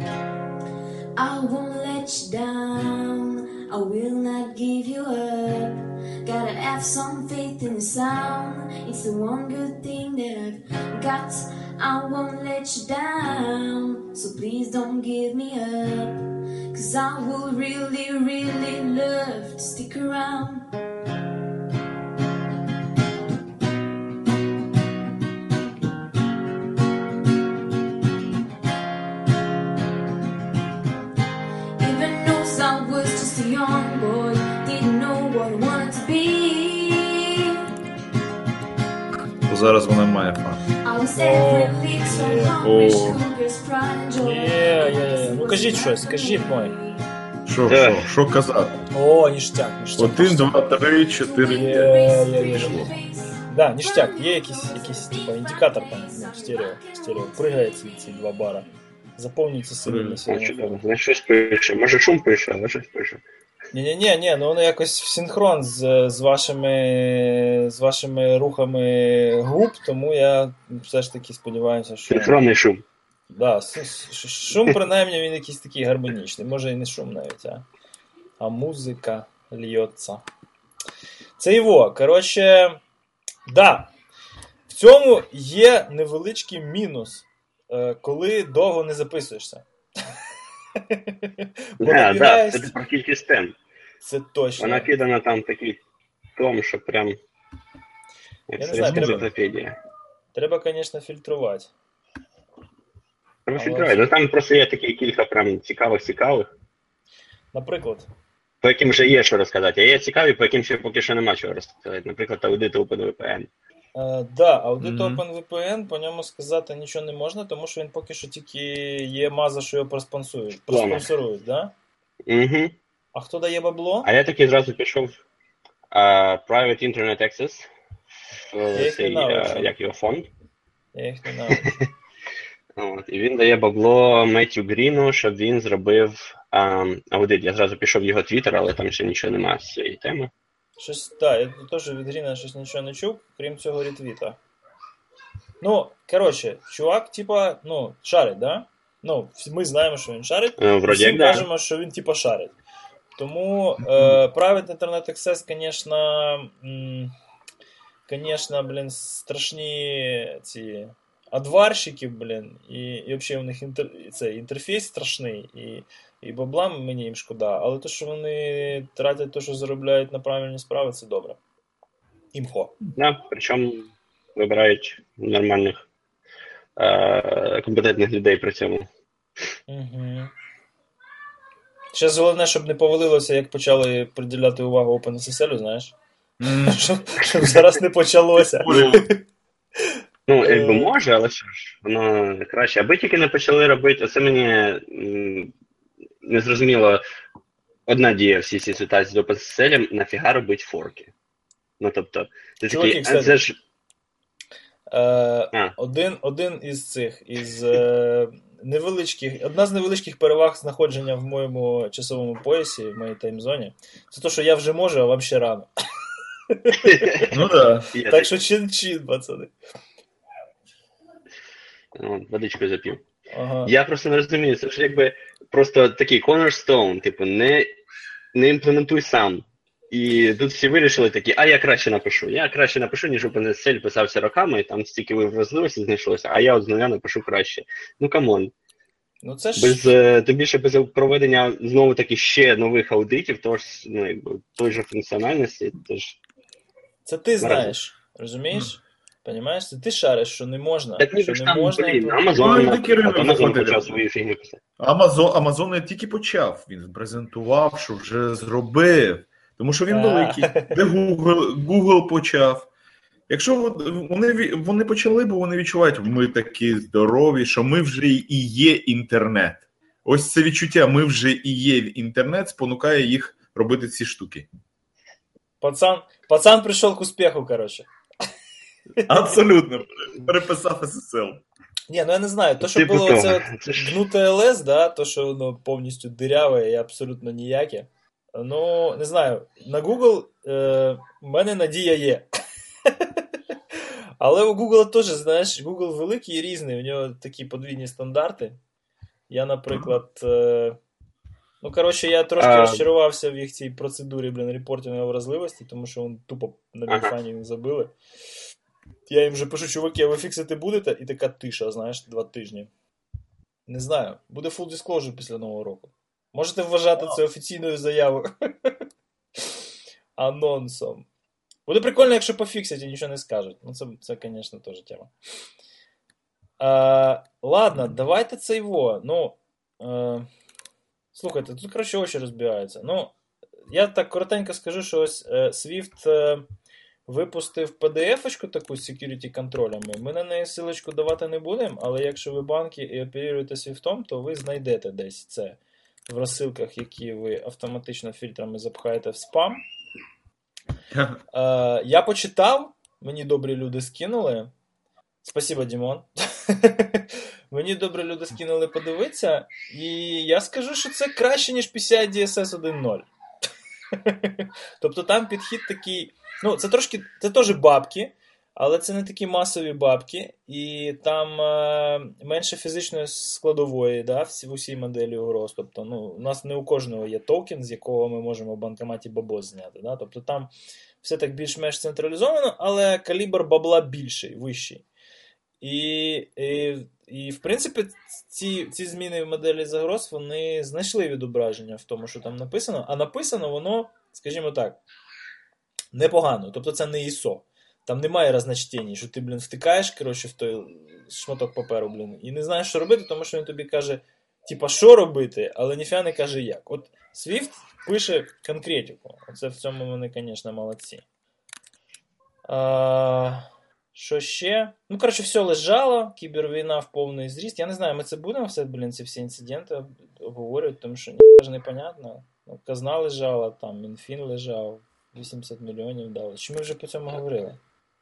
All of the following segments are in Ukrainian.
I won't let you down. I will not give you up. Gotta have some faith in the sound. It's the one good thing that I've got. I won't let you down. So please don't give me up. Cause I would really, really love to stick around. Зараз вона має фан. I was every little hungry, О. sugar's pride, joy. Є, є, є. Ну кажіть щось, кажіть мой. Що, Так. що, що казати? О, ніштяк, ніштяк. Один, два, три, чотири. Є, є, є, є. Да, ніштяк, є якийсь, якийсь типа, індикатор там, ну, стерео, стерео. Пригає ці, ці два бара. Заповнюється собі на Значить, сьогодні. значить, щось пише. Може шум пише, але щось пише. Ні, ні, ні, ні, ну воно якось в синхрон з, з вашими з вашими рухами губ, тому я все ж таки сподіваюся, що. Синхронний шум. Да, шум, принаймні, він якийсь такий гармонічний. Може і не шум навіть, а, а музика льється. Це його. Коротше, да. В цьому є невеличкий мінус, е, коли довго не записуєшся. Да, да, це кількість тем. Це точно. Вона кидана там такий том, що прям. Як не знаю, треба-. Треба, звісно, фільтрувати. Треба фільтрувати. Ну там просто є такі кілька прям цікавих-цікавих, Наприклад, по яким вже є що розказати. А є цікаві, по яким ще поки що нема чого розказати. Наприклад, аудит OpenVPN. Е, да, аудит Мгм. OpenVPN, по ньому сказати нічого не можна, тому що він поки що тільки є маза, що його проспонсують. Проспонсорують, да? Угу. А хто дає бабло? А я таки зразу пішов а, Private Internet Access. в цей, а, як його фонд. Я їх не. От, і він дає бабло Меттю Гріну, щоб він зробив а, аудит. Я зразу пішов в його твіттер, але там ще нічого немає з цієї теми. Щось, так, я теж від Гріна щось нічого не чув, крім цього ретвіта. Ну, коротше, чувак, типа, ну, шарить, да? Ну, всі- ми знаємо, що він шарить. Е, Вроді Всім як да. кажемо, що він типа шарить. Тому е, Internet Access, конечно, м, конечно, блін, страшні ці адварщики, блін, і, і взагалі у них інтер, це, інтерфейс страшний, і, і бабла мені їм шкода, але те, що вони тратять те, що заробляють на правильні справи, це добре. Імхо. Да, причому вибирають нормальних е, компетентних людей при цьому. Угу. Ще головне, щоб не повалилося, як почали приділяти увагу OpenSSL, знаєш? Щоб зараз не почалося. Ну, Е. якби може, але що ж, воно краще. Аби тільки не почали робити, оце мені не зрозуміло. Одна дія всі ці ситуації з OpenSSL, нафіга робити форки. Ну, тобто, ти такий, а це ж. Е, А. один, один із цих, із е, невеличких, одна з невеличких переваг знаходження в моєму часовому поясі, в моїй таймзоні, це те, що я вже можу, а вам ще рано. Ну да. Так так, що чин-чин, пацани. От, водичку запів. Ага. Я просто не розумію, це ж якби просто такий cornerstone, типу, не, не імплементуй сам. І тут всі вирішили такі, а я краще напишу. Я краще напишу, ніж OpenSSL писався роками, і там стільки вразливості знайшлося, а я от з нуля напишу краще. Ну come on. Ну це ж. Без е, тим більше без проведення знову таки ще нових аудитів, тож ну, якби той же функціональності, теж. Це ти знаєш, розумієш? Понімаєш? Це ти шариш, що не можна. Так ніби що не там, можна. блін, Ну, Амазон, і ринок Амазон почав свої фігні. Амазон, Амазон не тільки почав, він презентував, що вже зробив. Тому що він А. великий. Де Google, Google почав. Якщо от вони, ві- вони почали, бо вони відчувають, ми такі здорові, що ми вже і є інтернет. Ось це відчуття, ми вже і є інтернет, спонукає їх робити ці штуки. Пацан, пацан прийшов к успіху, коротше. Абсолютно. Переписав SSL. Ні, ну я не знаю, то, що Типу було того. це гнуте ЛС, да, то, що воно повністю диряве і абсолютно ніяке. Ну, не знаю, на Google е, в мене надія є. Але у Google теж, знаєш, Google великий і різний, у нього такі подвійні стандарти. Я, наприклад. Е... Ну, коротше, я трошки А. розчарувався в їх цій процедурі, блін, репортинга вразливості, тому що вони тупо на Ага. міфані забили. Я їм вже пишу, чуваки, а ви фіксити будете? І така тиша, знаєш, два тижні. Не знаю. Буде full disclosure після Нового року. Можете вважати це офіційною заявою. Анонсом. Буде прикольно, якщо пофіксять і нічого не скажуть. Ну, це, це звісно, теж тема. Е, ладно, давайте це його. Ну. Е, слухайте, тут, коротше, очі розбігаються. Ну, я так коротенько скажу, що ось е, Swift випустив PDF-очку таку з security контролями. Ми на неї силочку давати не будемо, але якщо ви банки і оперуєте Swift, то ви знайдете десь це в розсилках, які ви автоматично фільтрами запхаєте в спам. Е, я почитав, мені добрі люди скинули. Спасибо, Дімон. мені добрі люди скинули подивитися, і я скажу, що це краще, ніж PCI DSS 1.0. тобто там підхід такий. Ну, це трошки, це теж бабки, але це не такі масові бабки, і там е, менше фізичної складової да, в, усій моделі угроз. Тобто, ну, у нас не у кожного є токен, з якого ми можемо в банкоматі бабос зняти. Да? Тобто там все так більш-менш централізовано, але калібр бабла більший, вищий. І, і, і в принципі, ці, ці зміни в моделі загроз вони знайшли відображення в тому, що там написано, а написано воно, скажімо так, непогано. Тобто це не ISO. Там немає розночтень, що ти, блін, втикаєш коротше, в той шматок паперу, блін, і не знаєш, що робити, тому що він тобі каже, типа, що робити, але ніфіга не каже як. От Swift пише конкретику. Оце в цьому вони, звісно, молодці. А, що ще? Ну, коротше, все лежало, кібервійна в повний зріст. Я не знаю, ми це будемо все, блін, ці всі інциденти обговорювати, тому що ніхто непонятно. Ну, казна лежала, там, Мінфін лежав, 80 мільйонів дали. Чи ми вже по цьому говорили?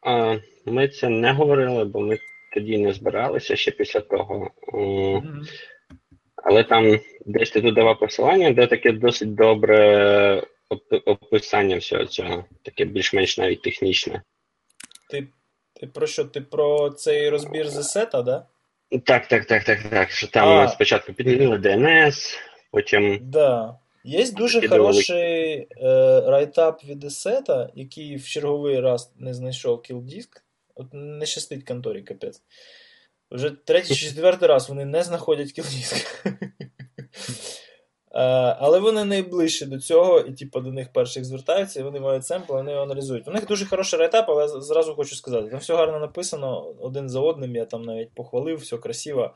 А, ми це не говорили, бо ми тоді не збиралися ще після того. М, Але там десь ти тут давав посилання, де таке досить добре оп- описання всього цього, таке більш-менш навіть технічне. Ти, ти про що? Ти про цей розбір зесета, да? Так, так, так, так, так. Що там А. спочатку підмінили DNS, потім. Да. Є дуже хороший е, райтап від Есета, який в черговий раз не знайшов кілдиск. От не щастить конторі, капець. Вже третій чи четвертий раз вони не знаходять кілдиск. Е, але вони найближчі до цього, і типу, до них перших звертаються, і вони мають семпл, вони його аналізують. У них дуже хороший райтап, але з- зразу хочу сказати, там все гарно написано один за одним, я там навіть похвалив, все красиво.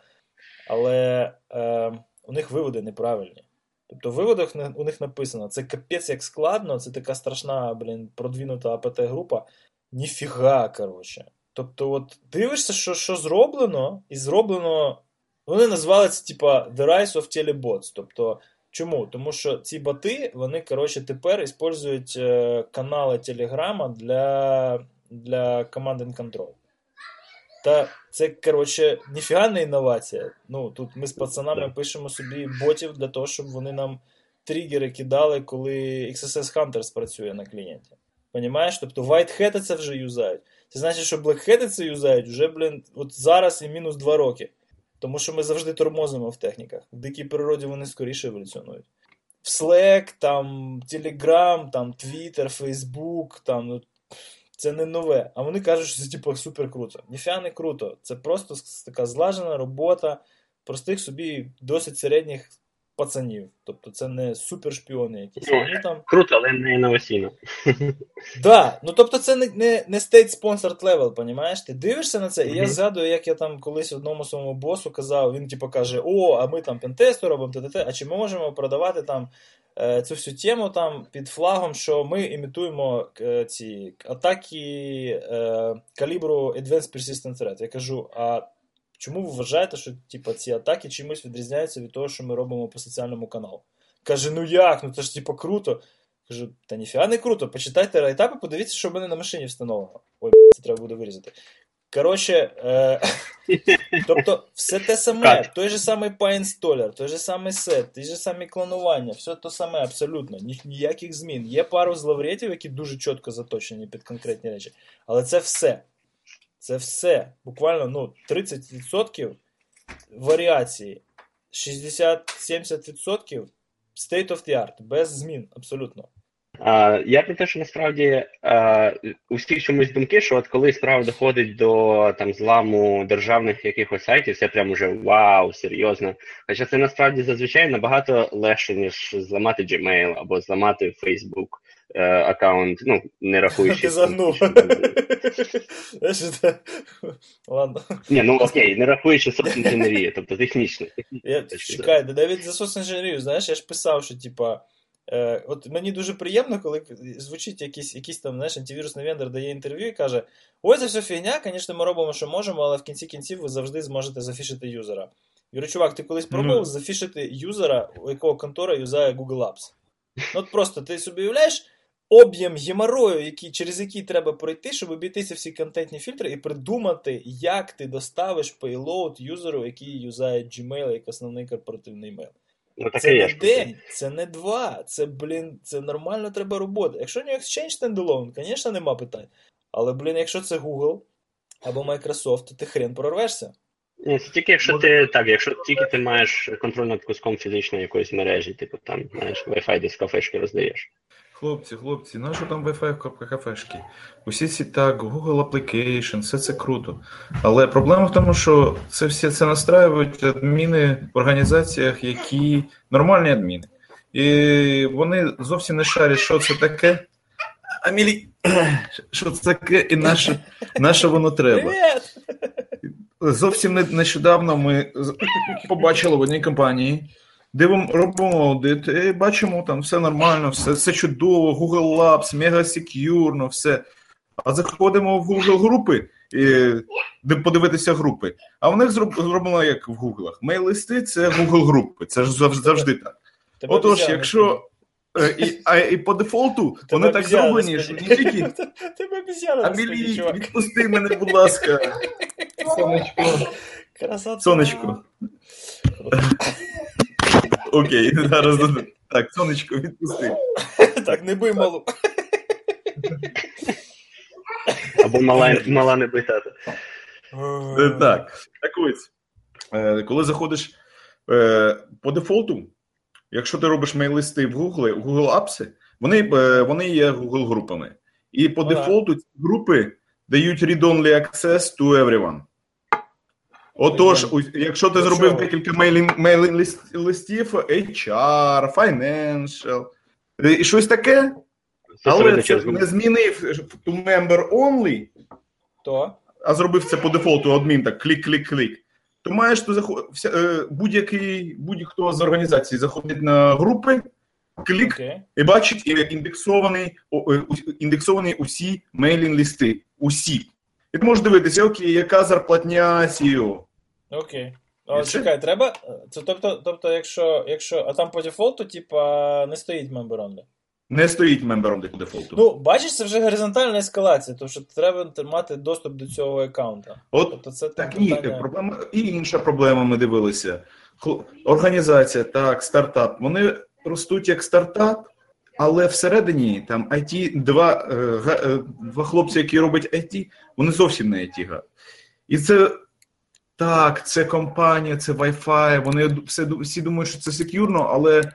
Але е, у них виводи неправильні. Тобто в виводах у них написано, це капець як складно, це така страшна, блін, продвинута АПТ-група. Ніфіга, коротше. Тобто, от дивишся, що, що зроблено, і зроблено. Вони назвали це, типа, The Rise of Telebots. Тобто, чому? Тому що ці боти, вони, коротше, тепер використовують е, канали Телеграма для, для Command and Control. Та це, коротше, ніфіга не інновація. Ну, тут ми з пацанами пишемо собі ботів для того, щоб вони нам тригери кидали, коли XSS Hunter спрацює на клієнті. Понімаєш? Тобто Whitehead це вже юзають. Це значить, що Blackhead це юзають вже, блін, от зараз і мінус 2 роки. Тому що ми завжди тормозимо в техніках. В дикій природі вони скоріше еволюціонують. В Slack, там, Telegram, там, Twitter, Facebook, там, ну, це не нове. А вони кажуть, що це типу супер круто. Ніфіга не круто. Це просто така злажена робота простих собі досить середніх пацанів. Тобто це не супершпіони якісь. Ну, Вони там Круто, але не інноваційно. Да, ну тобто це не, не, не state sponsored level, понімаєш? Ти дивишся на це, і я згадую, як я там колись одному своєму босу казав, він типу каже: О, а ми там пентесту робимо, т.т., а чи ми можемо продавати там цю всю тему там під флагом, що ми імітуємо е, ці атаки е, калібру Advanced Persistent Threat. Я кажу, а чому ви вважаєте, що типу, ці атаки чимось відрізняються від того, що ми робимо по соціальному каналу? Каже, ну як? Ну це ж типу круто. Кажу, та ніфіга не круто, почитайте райтапи, подивіться, що в мене на машині встановлено. Ой, це треба буде вирізати. Коротше, е, тобто, все те саме, той же самий PyInstaller, той же самий сет, ті ж самі клонування, все те саме абсолютно, ні, ніяких змін. Є пару зловретів, які дуже чітко заточені під конкретні речі, але це все. Це все. Буквально ну, 30% варіації. 60-70% state of the art, без змін, абсолютно. Я про те, що насправді у всіх чомусь думки, що от коли справа доходить до там зламу державних якихось сайтів, це прям уже вау, серйозно. Хоча це насправді зазвичай набагато легше, ніж зламати Gmail або зламати Facebook е, аккаунт, ну, не рахуючи. Ти загнув. Ладно. Ні, ну окей, не рахуючи соцінженерію, тобто технічно. Чекай, навіть за соцінженерію, знаєш, я ж писав, що типа. Е, от мені дуже приємно, коли звучить якийсь, якийсь там, знаєш, антивірусний вендор дає інтерв'ю і каже: ой, це все фігня, звісно, ми робимо, що можемо, але в кінці кінців ви завжди зможете зафішити юзера. Говорю, чувак, ти колись пробував Ну. зафішити юзера, у якого контора юзає Google Apps? Ну от просто ти собі уявляєш об'єм геморою, який, через який треба пройти, щоб обійтися всі контентні фільтри і придумати, як ти доставиш payload юзеру, який юзає Gmail як основний корпоративний емейл. Ну, так Це не ж. день, це не два. Це, блін, це нормально треба роботи. Якщо не Exchange standalone, звісно, нема питань. Але, блін, якщо це Google або Microsoft, то ти хрен прорвешся. Ні, це тільки якщо ти так, якщо тільки ти маєш контроль над куском фізичної якоїсь мережі, типу там, знаєш, Wi-Fi десь кафешки роздаєш. Хлопці, хлопці, на що там Wi-Fi в кафешки? Усі ці так, Google Application, все це круто. Але проблема в тому, що це все це настраюють адміни в організаціях, які нормальні адміни. І вони зовсім не шарять, що це таке. Амілі, що це таке і на що, на що воно треба. Зовсім не- нещодавно ми побачили в одній компанії, де ми робимо аудит, і бачимо, там все нормально, все, все чудово, Google Labs, мега секюрно, все. А заходимо в Google групи, і, де подивитися групи. А в них зроб- зроблено як в Google. Мейл-листи це Google групи. Це ж завжди, завжди так. Тебе Отож, обіцяли, якщо. е, І, а, і по дефолту Тебе вони так зроблені, що не тільки. Тебе обіцяли, Амілі, відпусти мене, будь ласка. Сонечко. Красота. Сонечко. Окей, зараз так, сонечко, відпусти. Так, не бий малу. Або мала, мала не битата. Е, Так, так ось. Е, Коли заходиш е, по дефолту, якщо ти робиш мейл-листи в Google, в Google Apps, вони, вони є Google групами. І по Ну, дефолту ці групи дають read-only access to everyone. Отож, якщо ти зробив декілька мейлін- мейл-листів, HR, Financial, е, і щось таке, але це не змінив to member only, То? а зробив це по дефолту адмін, так клік-клік-клік, то маєш то заход... е, будь-який, будь-хто з організації заходить на групи, клік Окей. і бачить е, індексований, е, індексовані усі mailing list и. Усі. І ти можеш дивитися, окей, яка зарплатня CEO. Окей. І О, все. чекай, треба. Це тобто, тобто, якщо, якщо. А там по дефолту, типа, не стоїть member only. Не стоїть member ом по дефолту. Ну, бачиш, це вже горизонтальна ескалація, тому що треба мати доступ до цього аккаунта. От Тобто це Так там ні, питання- проблема і інша проблема. Ми дивилися. Хл- Організація, так, стартап. Вони ростуть як стартап, але всередині там IT, два, е, га- е, два хлопці, які роблять IT, вони зовсім не IT га. І це так, це компанія, це Wi-Fi. Вони все всі думають, що це секюрно, але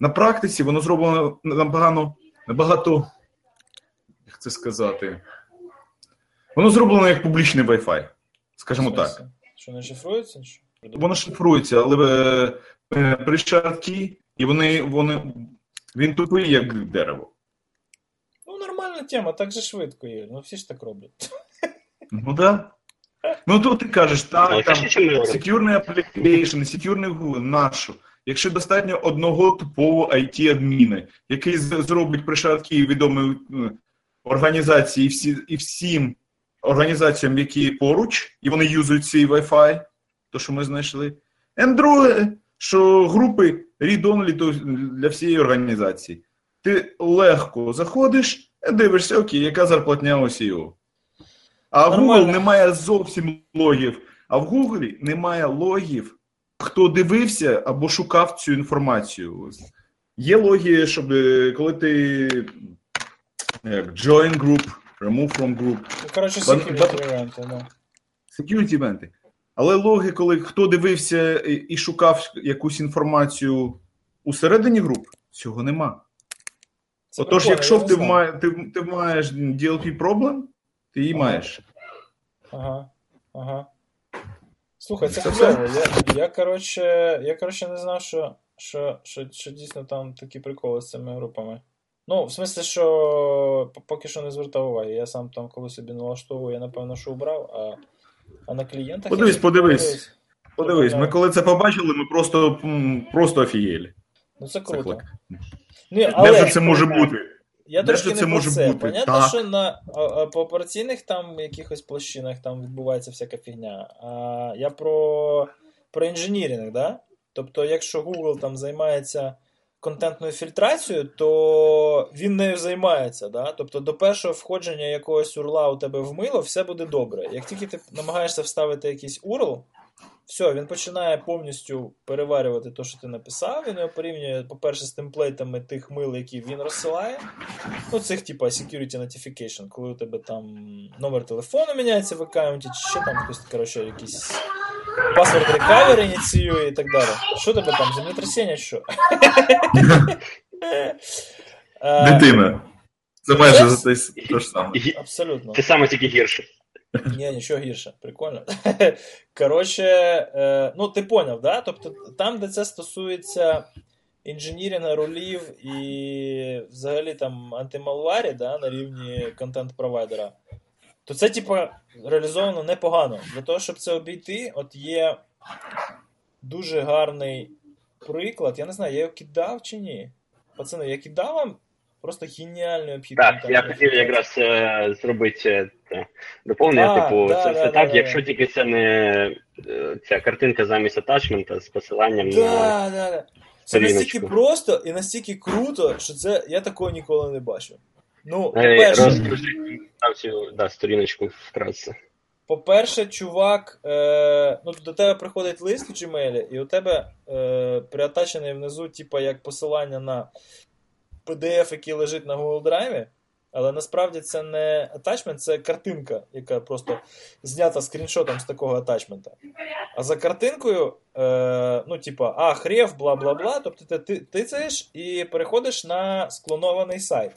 на практиці воно зроблено набагато, набагато, як це сказати, воно зроблено як публічний Wi-Fi. Скажімо так. Що не шифрується? Що? Воно шифрується, але е, е, при шарткі, і вони, вони, він тупий, як дерево. Ну, нормальна тема, так же швидко є. Ну всі ж так роблять. Ну да. Ну тут ти кажеш, так, там чим ми security application, security Google, нашу. Якщо достатньо одного типового IT-адміна, який зробить при шарткі відомої е, організації і, всі, і всім організаціям, які поруч, і вони юзують цей Wi-Fi, то, що ми знайшли. І друге, що групи read-only для всієї організації. Ти легко заходиш, і дивишся, окей, яка зарплатня у CEO. А в Google немає зовсім логів. А в Google немає логів, хто дивився або шукав цю інформацію. Є логи, щоб е, коли ти як join group, remove from group, Ну, коротше, security event, да. security івенти. Але логи, коли хто дивився і, шукав якусь інформацію усередині груп, цього нема. Це Отож, прикольно, якщо ти, знав. має, ти, ти маєш DLP проблем, ти її Ага. маєш. Ага, ага. Слухай, це Це кльово. Я, я, коротше, я, коротше, не знав, що, що, що, що дійсно там такі приколи з цими групами. Ну, в смислі, що поки що не звертав уваги. Я сам там, коли собі налаштовую, я напевно, що убрав, а, а на клієнтах. Подивись, я подивись. Подивись, ми коли це побачили, ми просто, просто офігели. Ну це Це круто. клик. Ні, Де але ж це може бути? Я Де трошки не це про може це. бути? Понятно, Так. що на операційних там якихось площинах там відбувається всяка фігня. А я про, про інженірінг, да? Тобто, якщо Google там займається контентною фільтрацією, то він нею займається. Да? Тобто до першого входження якогось урла у тебе в мило все буде добре. Як тільки ти намагаєшся вставити якийсь URL, все, він починає повністю переварювати те, що ти написав. Він його порівнює, по-перше, з темплейтами тих мил, які він розсилає. Ну, цих, типа, security notification, коли у тебе там номер телефону міняється в аккаунті, чи ще там хтось, коротше, якийсь паспорт recovery ініціює і так далі. Що тебе там, землетрясіння, що? Дитина. Це майже за те, те ж саме. Абсолютно. Це саме тільки гірше. Ні, нічого гірше, прикольно. Коротше, е, ну ти поняв, да? Тобто там, де це стосується інженірінга рулів і взагалі там антималварі да, на рівні контент-провайдера, то це, типа, реалізовано непогано. Для того, щоб це обійти, от є дуже гарний приклад. Я не знаю, я його кидав чи ні. Пацани, я кидав вам просто геніальний обхід. Так, я хотів якраз е, зробити е, те, доповнення, типу, да, це да, все да, так, да, якщо да. тільки це не е, ця картинка замість атачмента з посиланням на. Да, да, да. Це настільки просто і настільки круто, що це я такого ніколи не бачив. Ну, по-перше, Розкажи да, сторіночку вкратце. по-перше, чувак, е, ну, до тебе приходить лист в Gmail, і у тебе е, приатачений внизу, типа, як посилання на PDF, який лежить на Google Drive, але насправді це не атачмент, це картинка, яка просто знята скріншотом з такого атачмента. А за картинкою, е, ну, типа, а, хрев, бла бла бла. Тобто ти, ти тицаєш і переходиш на склонований сайт.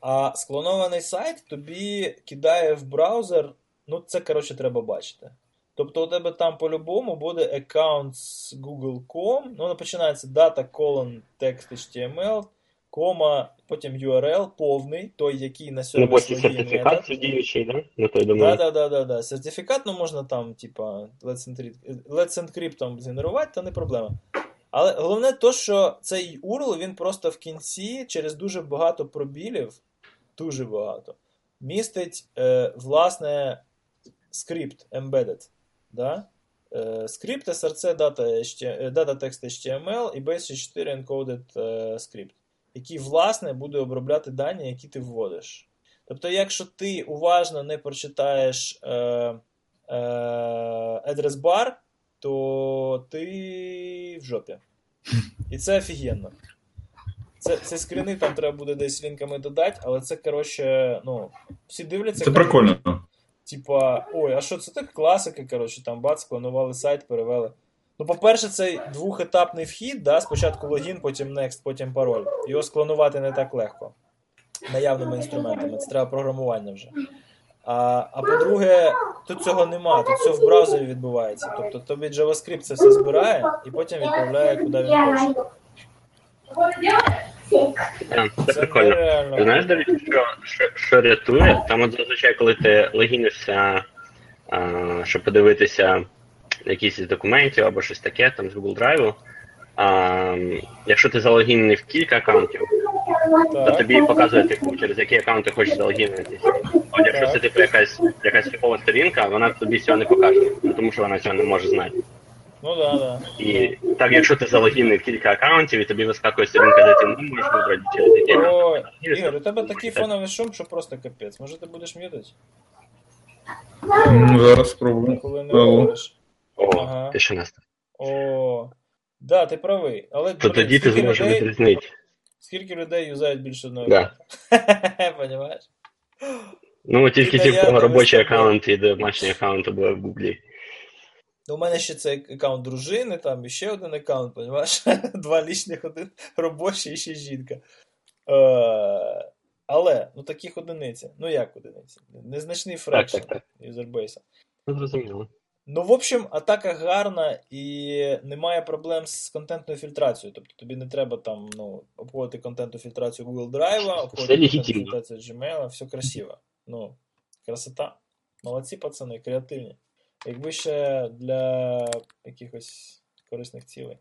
А склонований сайт тобі кидає в браузер. Ну, це, коротше, треба бачити. Тобто у тебе там по-любому буде аккаунт з Google.com, ну, починається data colon text HTML, кома, потім URL повний, той, який на Ну, сьогодні потім сертифікат діючий, да? На той домен. да, да, да, да. Сертифікат, ну можна там, типа, Let's Encrypt, там згенерувати, то не проблема. Але головне то, що цей URL, він просто в кінці через дуже багато пробілів, дуже багато, містить е, власне скрипт embedded. Да? Е, скрипт SRC е, Data Text HTML і Base64 Encoded е, скрипт, який, власне, буде обробляти дані, які ти вводиш. Тобто, якщо ти уважно не прочитаєш е, е, bar, то ти в жопі. І це офігенно. Це, це скріни там треба буде десь лінками додати, але це, коротше, ну, всі дивляться. Це кажуть, прикольно. Типа, ой, а що це так класика, коротше, там бац, клонували сайт, перевели. Ну, по-перше, цей двохетапний вхід, да, спочатку логін, потім next, потім пароль. Його склонувати не так легко. Наявними інструментами. Це треба програмування вже. А, а по-друге, тут цього нема, тут все в браузері відбувається. Тобто тобі JavaScript це все збирає і потім відправляє, куди він хоче. Це прикольно. Знаєш, до речі, що, що, що рятує? Там от зазвичай, коли ти логінишся, а, щоб подивитися якісь із документів або щось таке, там з Google Drive, а, якщо ти залогінений в кілька аккаунтів, то тобі показує, типу, через який аккаунт ти хочеш залогінитися. От якщо це типу якась якась типова сторінка, вона тобі цього не покаже, ну, тому що вона цього не може знати. Ну да, да. І так, якщо ти залогінений в кілька аккаунтів, і тобі вискакує сторінка, де ти не можеш вибрати через який аккаунт. О, Ігор, у тебе такий фоновий шум, що просто капець. Може ти будеш м'ютити? Ну, зараз спробую. Коли не Алло. говориш. О, Ага. ти ще настав. О, да, ти правий. Але То блін, тоді ти зможеш людей, відрізнити. скільки людей юзають більше одного Да. Понімаєш? Ну, тільки ті, в кого робочий аккаунт і домашній аккаунт були в Гуглі. Ну, у мене ще це аккаунт дружини, там і ще один аккаунт, понімаєш? Два лічних, один робочий і ще жінка. Е, але, ну таких одиниці. Ну як одиниці? Незначний так. юзербейса. Ну, зрозуміло. Ну, в общем, атака гарна і немає проблем з контентною фільтрацією. Тобто тобі не треба там ну, обходити контентну фільтрацію Google Drive, обходити контентну фільтрацію Gmail, все красиво. Ну, красота. Молодці, пацани, креативні. Якби ще для якихось корисних цілей.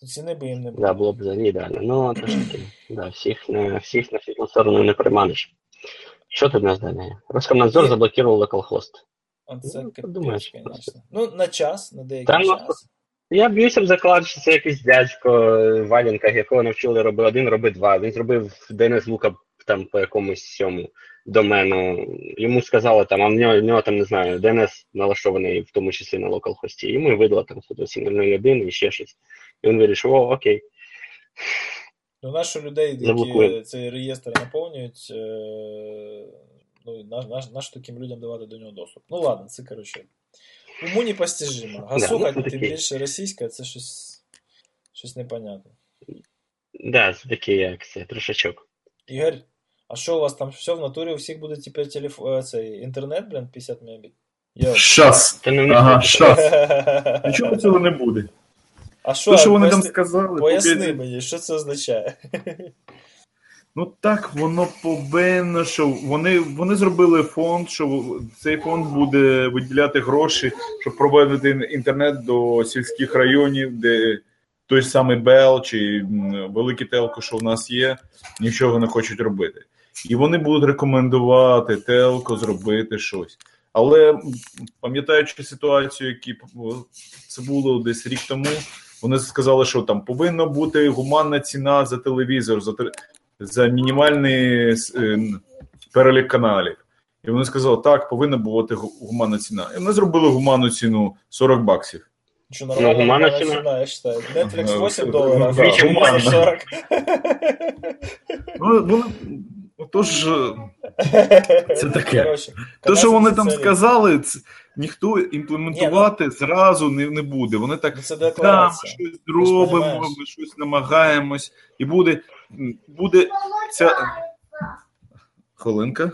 То ціни би їм не було. Да, було б взагалі ідеально. Ну, то ж таки, да, всіх, не, всіх на світлу сторону не приманиш. Що тут у нас далі? Роскомнадзор заблокував localhost. А це Ну, капець, конечно. Ну, на час, на деякий Там, ну, час. Я б'юся в заклад, що це якийсь дядько в якого навчили роби один, роби два. Він зробив DNS лука там по якомусь цьому домену. Йому сказали там, а в нього, в нього там не знаю, DNS налаштований в тому числі на локалхості. Йому видало там 107.001 і ще щось. І він вирішив, о, окей. Ну, наші людей, які цей реєстр наповнюють, е, ну, наш, наш, наш таким людям давати до нього доступ. Ну ладно, це коротше. Уму непостижимо. Гасуха, ну, це тим більше російська, це щось, щось непонятне. Да, це такий як це, трошачок. Ігор, а що у вас там все в натурі? У всіх буде тепер телефон, цей інтернет, блін, 50 мегабіт? Щас. Ага, щас. Нічого цього не буде. А що, Те, що вони там поясни, сказали, поясни мені, що це означає? Ну так воно повинно, що вони, вони зробили фонд, що цей фонд буде виділяти гроші, щоб проводити інтернет до сільських районів, де той самий Бел чи великі телко, що в нас є, нічого не хочуть робити. І вони будуть рекомендувати телко зробити щось. Але пам'ятаючи ситуацію, які це було десь рік тому, вони сказали, що там повинна бути гуманна ціна за телевізор, за за мінімальний е, перелік каналів. І вони сказали, так, повинна бути гуманна ціна. І вони зробили гуманну ціну 40 баксів. Що нормально, гуманна ціна. ціна, я считаю. Netflix Ну, 8 доларів, ну, а да, гуманна. 40. Ну, вони, отож, е, Це таке. Коротше, то, що вони там цілі. сказали, це, ніхто імплементувати зразу не, не буде. Вони так Ну, Це там декларація. щось ж зробимо, ми щось намагаємось, і буде, буде ця. Хвилинка.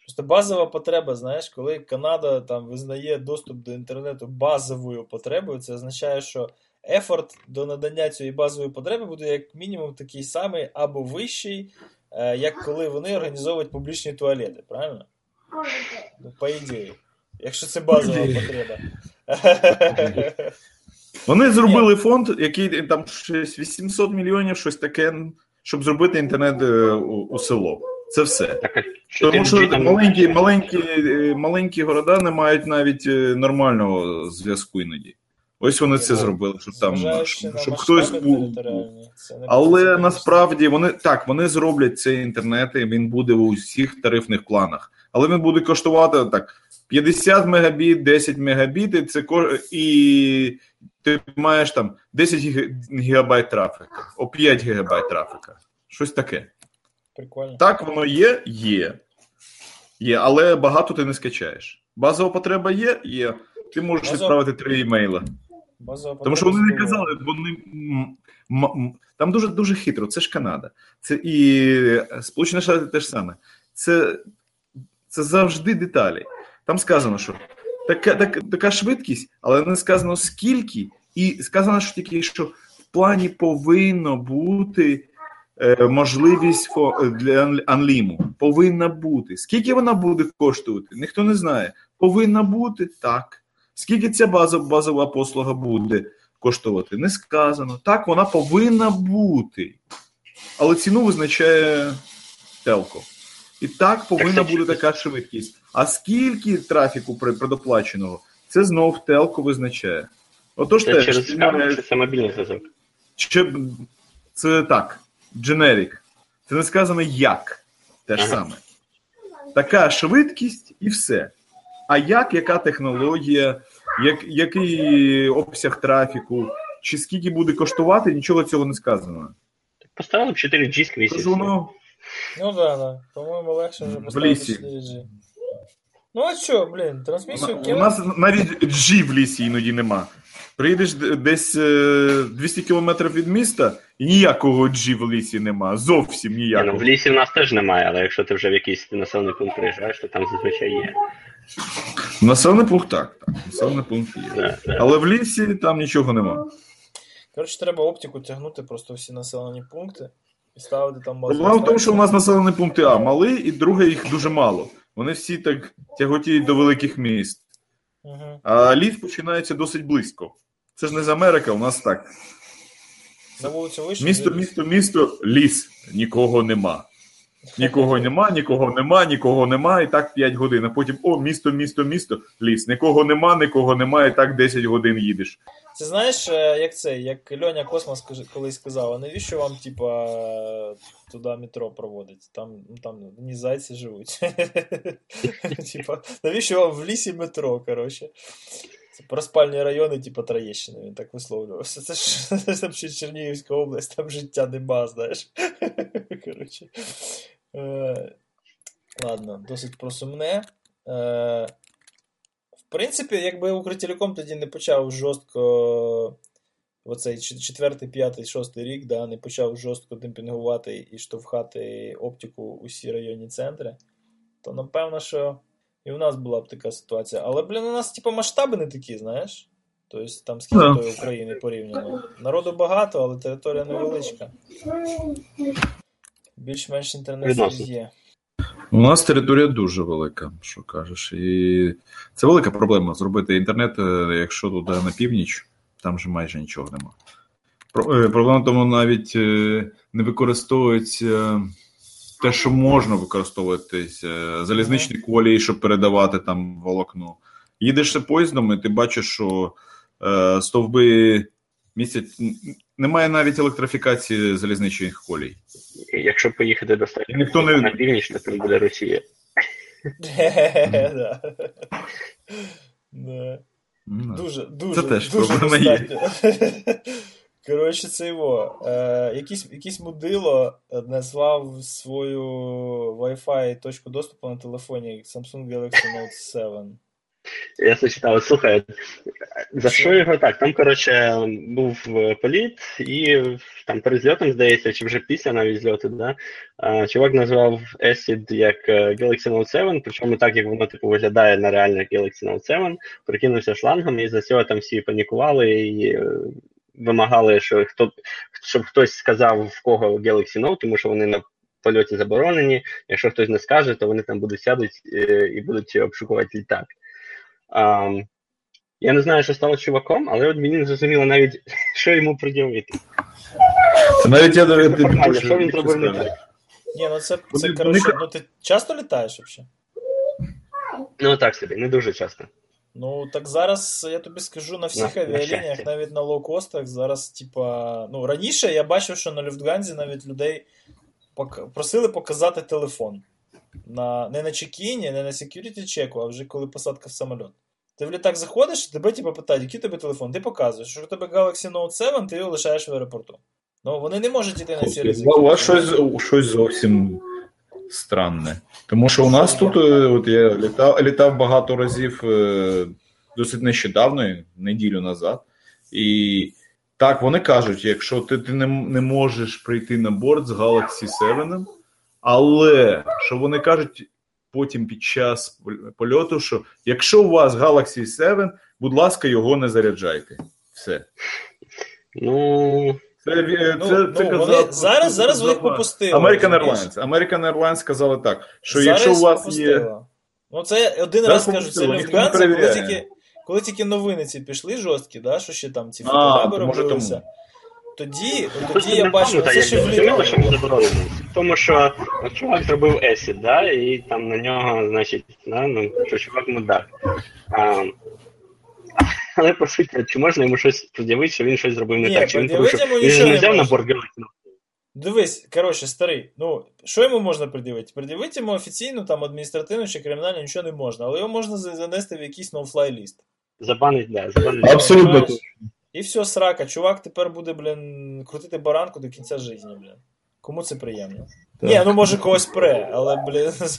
Просто базова потреба, знаєш, коли Канада там визнає доступ до інтернету базовою потребою, це означає, що ефорт до надання цієї базової потреби буде як мінімум такий самий або вищий, е, як коли вони організовують публічні туалети, правильно? Ну, по ідеї. Якщо це базова потреба. Вони зробили фонд, який там щось 800 мільйонів, щось таке, щоб зробити інтернет е, у, у село. Це все. Так, що Тому що там- маленькі, маленькі, е, маленькі города не мають навіть е, нормального зв'язку іноді. Ось вони це Ну, зробили, щоб там щоб, щоб хтось був. Але насправді вони так, вони зроблять цей інтернет, і він буде у всіх тарифних планах. Але він буде коштувати так: 50 мегабіт, 10 мегабіт, і це і ти маєш там 10 гі- гігабайт трафіка, о 5 гігабайт трафіка. Щось таке. Прикольно. Так, воно є, є. Є, але багато ти не скачаєш. Базова потреба є, є. Ти можеш Базова- відправити три імейла. Базова Тому що вони не казали, вони там дуже дуже хитро. Це ж Канада. Це і Сполучені Штати теж саме. Це, це завжди деталі. Там сказано, що така, так, така швидкість, але не сказано скільки, і сказано, що тільки що в плані повинно бути е, можливість фо- для анліму. Повинна бути. Скільки вона буде коштувати, ніхто не знає. Повинна бути так. Скільки ця база, базова послуга буде коштувати? Не сказано. Так, вона повинна бути. Але ціну визначає телко. І так повинна бути така швидкість. А скільки трафіку предоплаченого, це знов телко визначає. Отож Це теж через кабель чи це мобільний зв'язок? Чи це так, дженерік. Це не сказано як. Те ж Ага. саме. Така швидкість і все. А як, яка технологія, як, який обсяг трафіку, чи скільки буде коштувати, нічого цього не сказано. Поставили б 4G скрізь. Тож воно Ну да, да. По-моєму, легше вже поставити 4G. Ну а що, блін, трансмісію У нас навіть G в лісі іноді нема. Приїдеш десь е, 200 кілометрів від міста, і ніякого G в лісі нема. Зовсім Ні, ну, ніякого. в лісі в нас теж немає, але якщо ти вже в якийсь населений пункт приїжджаєш, то там зазвичай є. Населений пункт так, так. Населений пункт є. Да, да. Але в лісі там нічого нема. Коротше, треба оптику тягнути просто всі населені пункти і ставити там Проблема в тому, що у нас населені пункти А малий, і друге їх дуже мало. Вони всі так тяготіють до великих міст. А ліс починається досить близько. Це ж не з Америка, у нас так. На вулицю вийшов. Місто, місто, місто, ліс. Нікого нема. Нікого нема, нікого нема, нікого нема, і так 5 годин. А потім о, місто, місто, місто, ліс. Нікого нема, нікого нема, і так 10 годин їдеш. Це знаєш, е, як це, як Льоня Космос колись сказав, а навіщо вам, типа, туди метро проводить? Там, ну, там не зайці живуть. Типа, навіщо вам в лісі метро, коротше? Про спальні райони, типа Троєщини, він так висловлювався. Це ж там ще Чернігівська область, там життя нема, знаєш. Коротше. Е, Ладно, досить про сумне. В принципі, якби Укртелеком тоді не почав жорстко. Оцей четвертий, п'ятий, шостий рік, да, не почав жорстко демпінгувати і штовхати оптику усі районні центри, то напевно, що і у нас була б така ситуація. Але, блін, у нас, типу, масштаби не такі, знаєш? Тобто там скільки Да. тої України порівняно. Народу багато, але територія невеличка. Більш-менш інтернет є. У нас територія дуже велика, що кажеш. І це велика проблема зробити інтернет, е, якщо туди на північ, там же майже нічого нема. Е, Проблема в тому навіть е, не використовується те, що можна використовуватись, е, залізничні колії, щоб передавати там волокно. Їдеш поїздом, і ти бачиш, що стовби місяць немає навіть електрифікації залізничних колій. Якщо поїхати до І ніхто не- на північ, то там буде Росія. Да. Да. Ну, Дуже, дуже, теж дуже проблема є. достатньо. Коротше, це його. Е, якийсь, якийсь мудило е, назвав свою Wi-Fi точку доступу на телефоні Samsung Galaxy Note 7. Я це читав, слухай, за що його так? Там, коротше, був е, політ, і там перед зльотом, здається, чи вже після навіть зльоту, да, чувак назвав Acid як е, Galaxy Note 7, причому так, як воно типу виглядає на реальне Galaxy Note 7, прикинувся шлангом, і за цього там всі панікували і е, вимагали, що хто, щоб хтось сказав, в кого Galaxy Note, тому що вони на польоті заборонені. Якщо хтось не скаже, то вони там будуть сядуть і будуть обшукувати літак. А, я не знаю, що стало чуваком, але от мені не зрозуміло навіть, що йому пред'явити. Навіть я навіть не що він зробив не так? Ні, ну це, це коротше, вони- ну ти часто літаєш взагалі? Ну так собі, не дуже часто. Ну, так зараз я тобі скажу на всіх На- на авіалініях, щастя. навіть на лоукостах, зараз, типа, ну, раніше я бачив, що на Люфтганзі навіть людей пок- просили показати телефон. На, не на чекіні, не на security чеку, а вже коли посадка в самоліт. Ти в літак заходиш, тебе типу, питають, який тобі телефон? Ти показуєш, що у тебе Galaxy Note 7, ти його лишаєш в аеропорту. Ну, вони не можуть йти на ці ризики. У вас щось, щось зовсім странне. Тому що у нас тут, е, от я літав, літав багато разів е, досить нещодавно, неділю назад. І так, вони кажуть, якщо ти, ти не, не можеш прийти на борт з Galaxy 7, але що вони кажуть потім під час польоту, що якщо у вас Galaxy 7, будь ласка, його не заряджайте. Все. Ну, Це, е, Ну, це, ну, це вони, казав- зараз, зараз вони попустили. American? Airlines. American Airlines сказали так, що Зараз якщо у вас попустила. є. Ну, це один Зараз раз кажу, це Люфтганза, коли тільки, коли тільки новини ці пішли жорсткі, да, що ще там ці фотолаби може робилися. тому. Тоді, тоді я в бачив, це ще що влітало. тому, що чувак зробив есід, да, і там на нього, значить, да, ну, що чувак мудак. А, але по суті, чи можна йому щось пред'явити, що він щось зробив не Ні, так? Чи він порушив? йому Він нічого не не взяв на можна. Galaxy. Дивись, коротше, старий, ну, що йому можна пред'явити? Пред'явити йому офіційно, там, адміністративно чи кримінально нічого не можна, але його можна занести в якийсь no-fly ліст. Забанить, да, забанить. Абсолютно Понимаєш? І все, срака. Чувак тепер буде, блін, крутити баранку до кінця життя, блін. Кому це приємно? Так. Ні, ну може когось пре, але, блін, з,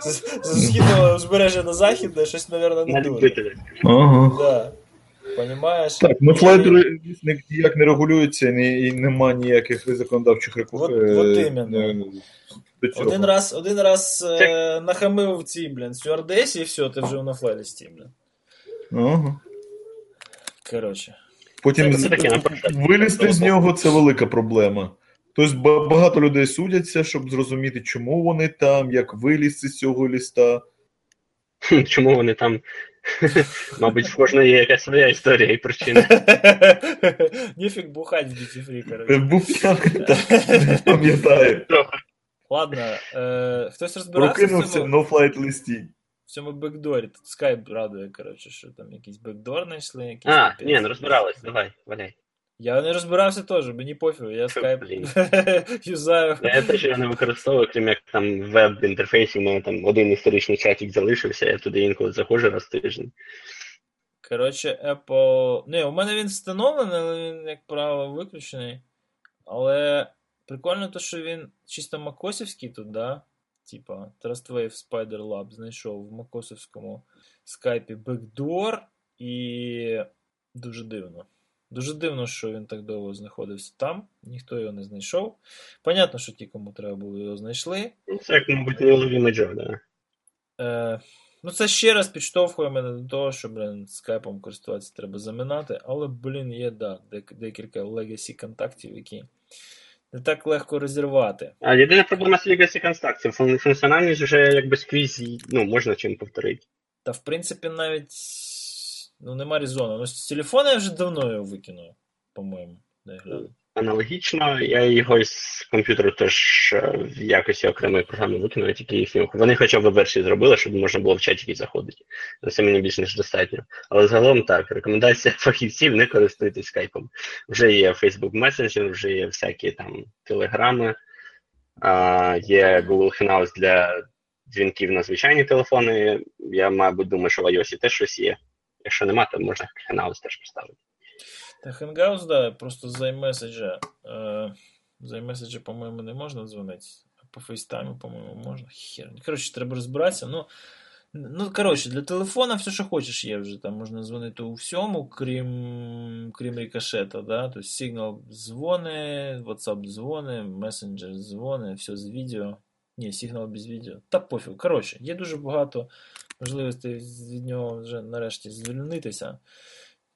з, з східного узбережжя на західне щось, мабуть, не дуже. Ага. Да. Понімаєш? Так, no-fly list ніяк не регулюється ні, і нема ніяких законодавчих От- рекомендацій. от іменно. Один раз, один раз е, нахамив цій, блін, стюардесі, і все, ти вже на fly list і, блін. Ага. Коротше. Потім Це таке, вилізти з нього це велика проблема. Тобто багато людей судяться, щоб зрозуміти, чому вони там, як вилізти з цього ліста. Чому вони там? Мабуть, в кожної є якась своя історія і причина. Ніфіг бухать з дітей коротше. Був п'яний, так, пам'ятаю. Ладно, е, хтось розбирався в Прокинувся цьому, на флайт листі. В цьому бекдорі. Тут скайп радує, коротше, що там якийсь бекдор знайшли. Якийсь А, капець. ні, не розбирались, давай, валяй. Я не розбирався теж, мені пофіг, я скайп блін. юзаю. Я теж його не використовую, крім як там веб-інтерфейсі, у мене там один історичний чатик залишився, я туди інколи заходжу раз в тиждень. Коротше, Apple. Не, у мене він встановлений, але він, як правило, виключений. Але прикольно те, що він чисто макосівський тут, да? Типа, Trustwave Spider Lab знайшов в макосівському скайпі Backdoor і дуже дивно. Дуже дивно, що він так довго знаходився там, ніхто його не знайшов. Понятно, що ті, кому треба було, його знайшли. Ну, Це як, мабуть, неуловимий джоб, да. Е, ну, це ще раз підштовхує мене до того, що, блін, скайпом користуватися треба заминати, але, блін, є, да, дек- декілька legacy контактів, які не так легко розірвати. А єдина проблема з Legacy Constructive, функціональність вже якби скрізь, ну, можна чим повторити. Та, в принципі, навіть ну, нема резону. Ну, з телефона я вже давно його викинув, по-моєму. Дай гляну. Аналогічно, я його з комп'ютеру теж е, в якості окремої програми викинув, тільки їхню. Вони хоча б версію зробили, щоб можна було в чаті заходити. На це мені більш ніж достатньо. Але загалом так, рекомендація фахівців не користуйтесь скайпом. Вже є Facebook Messenger, вже є всякі там телеграми, є Google Hangouts для дзвінків на звичайні телефони. Я, мабуть, думаю, що в iOS теж щось є. Якщо нема, то можна Hangouts теж поставити. Та Hangouts, да, просто за iMessage. За iMessage, по-моєму, не можна дзвонити. А по FaceTime, по-моєму, можна. Хер. Коротше, треба розбиратися. Ну, ну, коротше, для телефона все, що хочеш, є вже. Там можна дзвонити у всьому, крім, крім рикошета. Да? Тобто Signal дзвони, WhatsApp дзвони, Messenger дзвони, все з відео. Ні, Signal без відео. Та пофіг. Коротше, є дуже багато можливостей від нього вже нарешті звільнитися.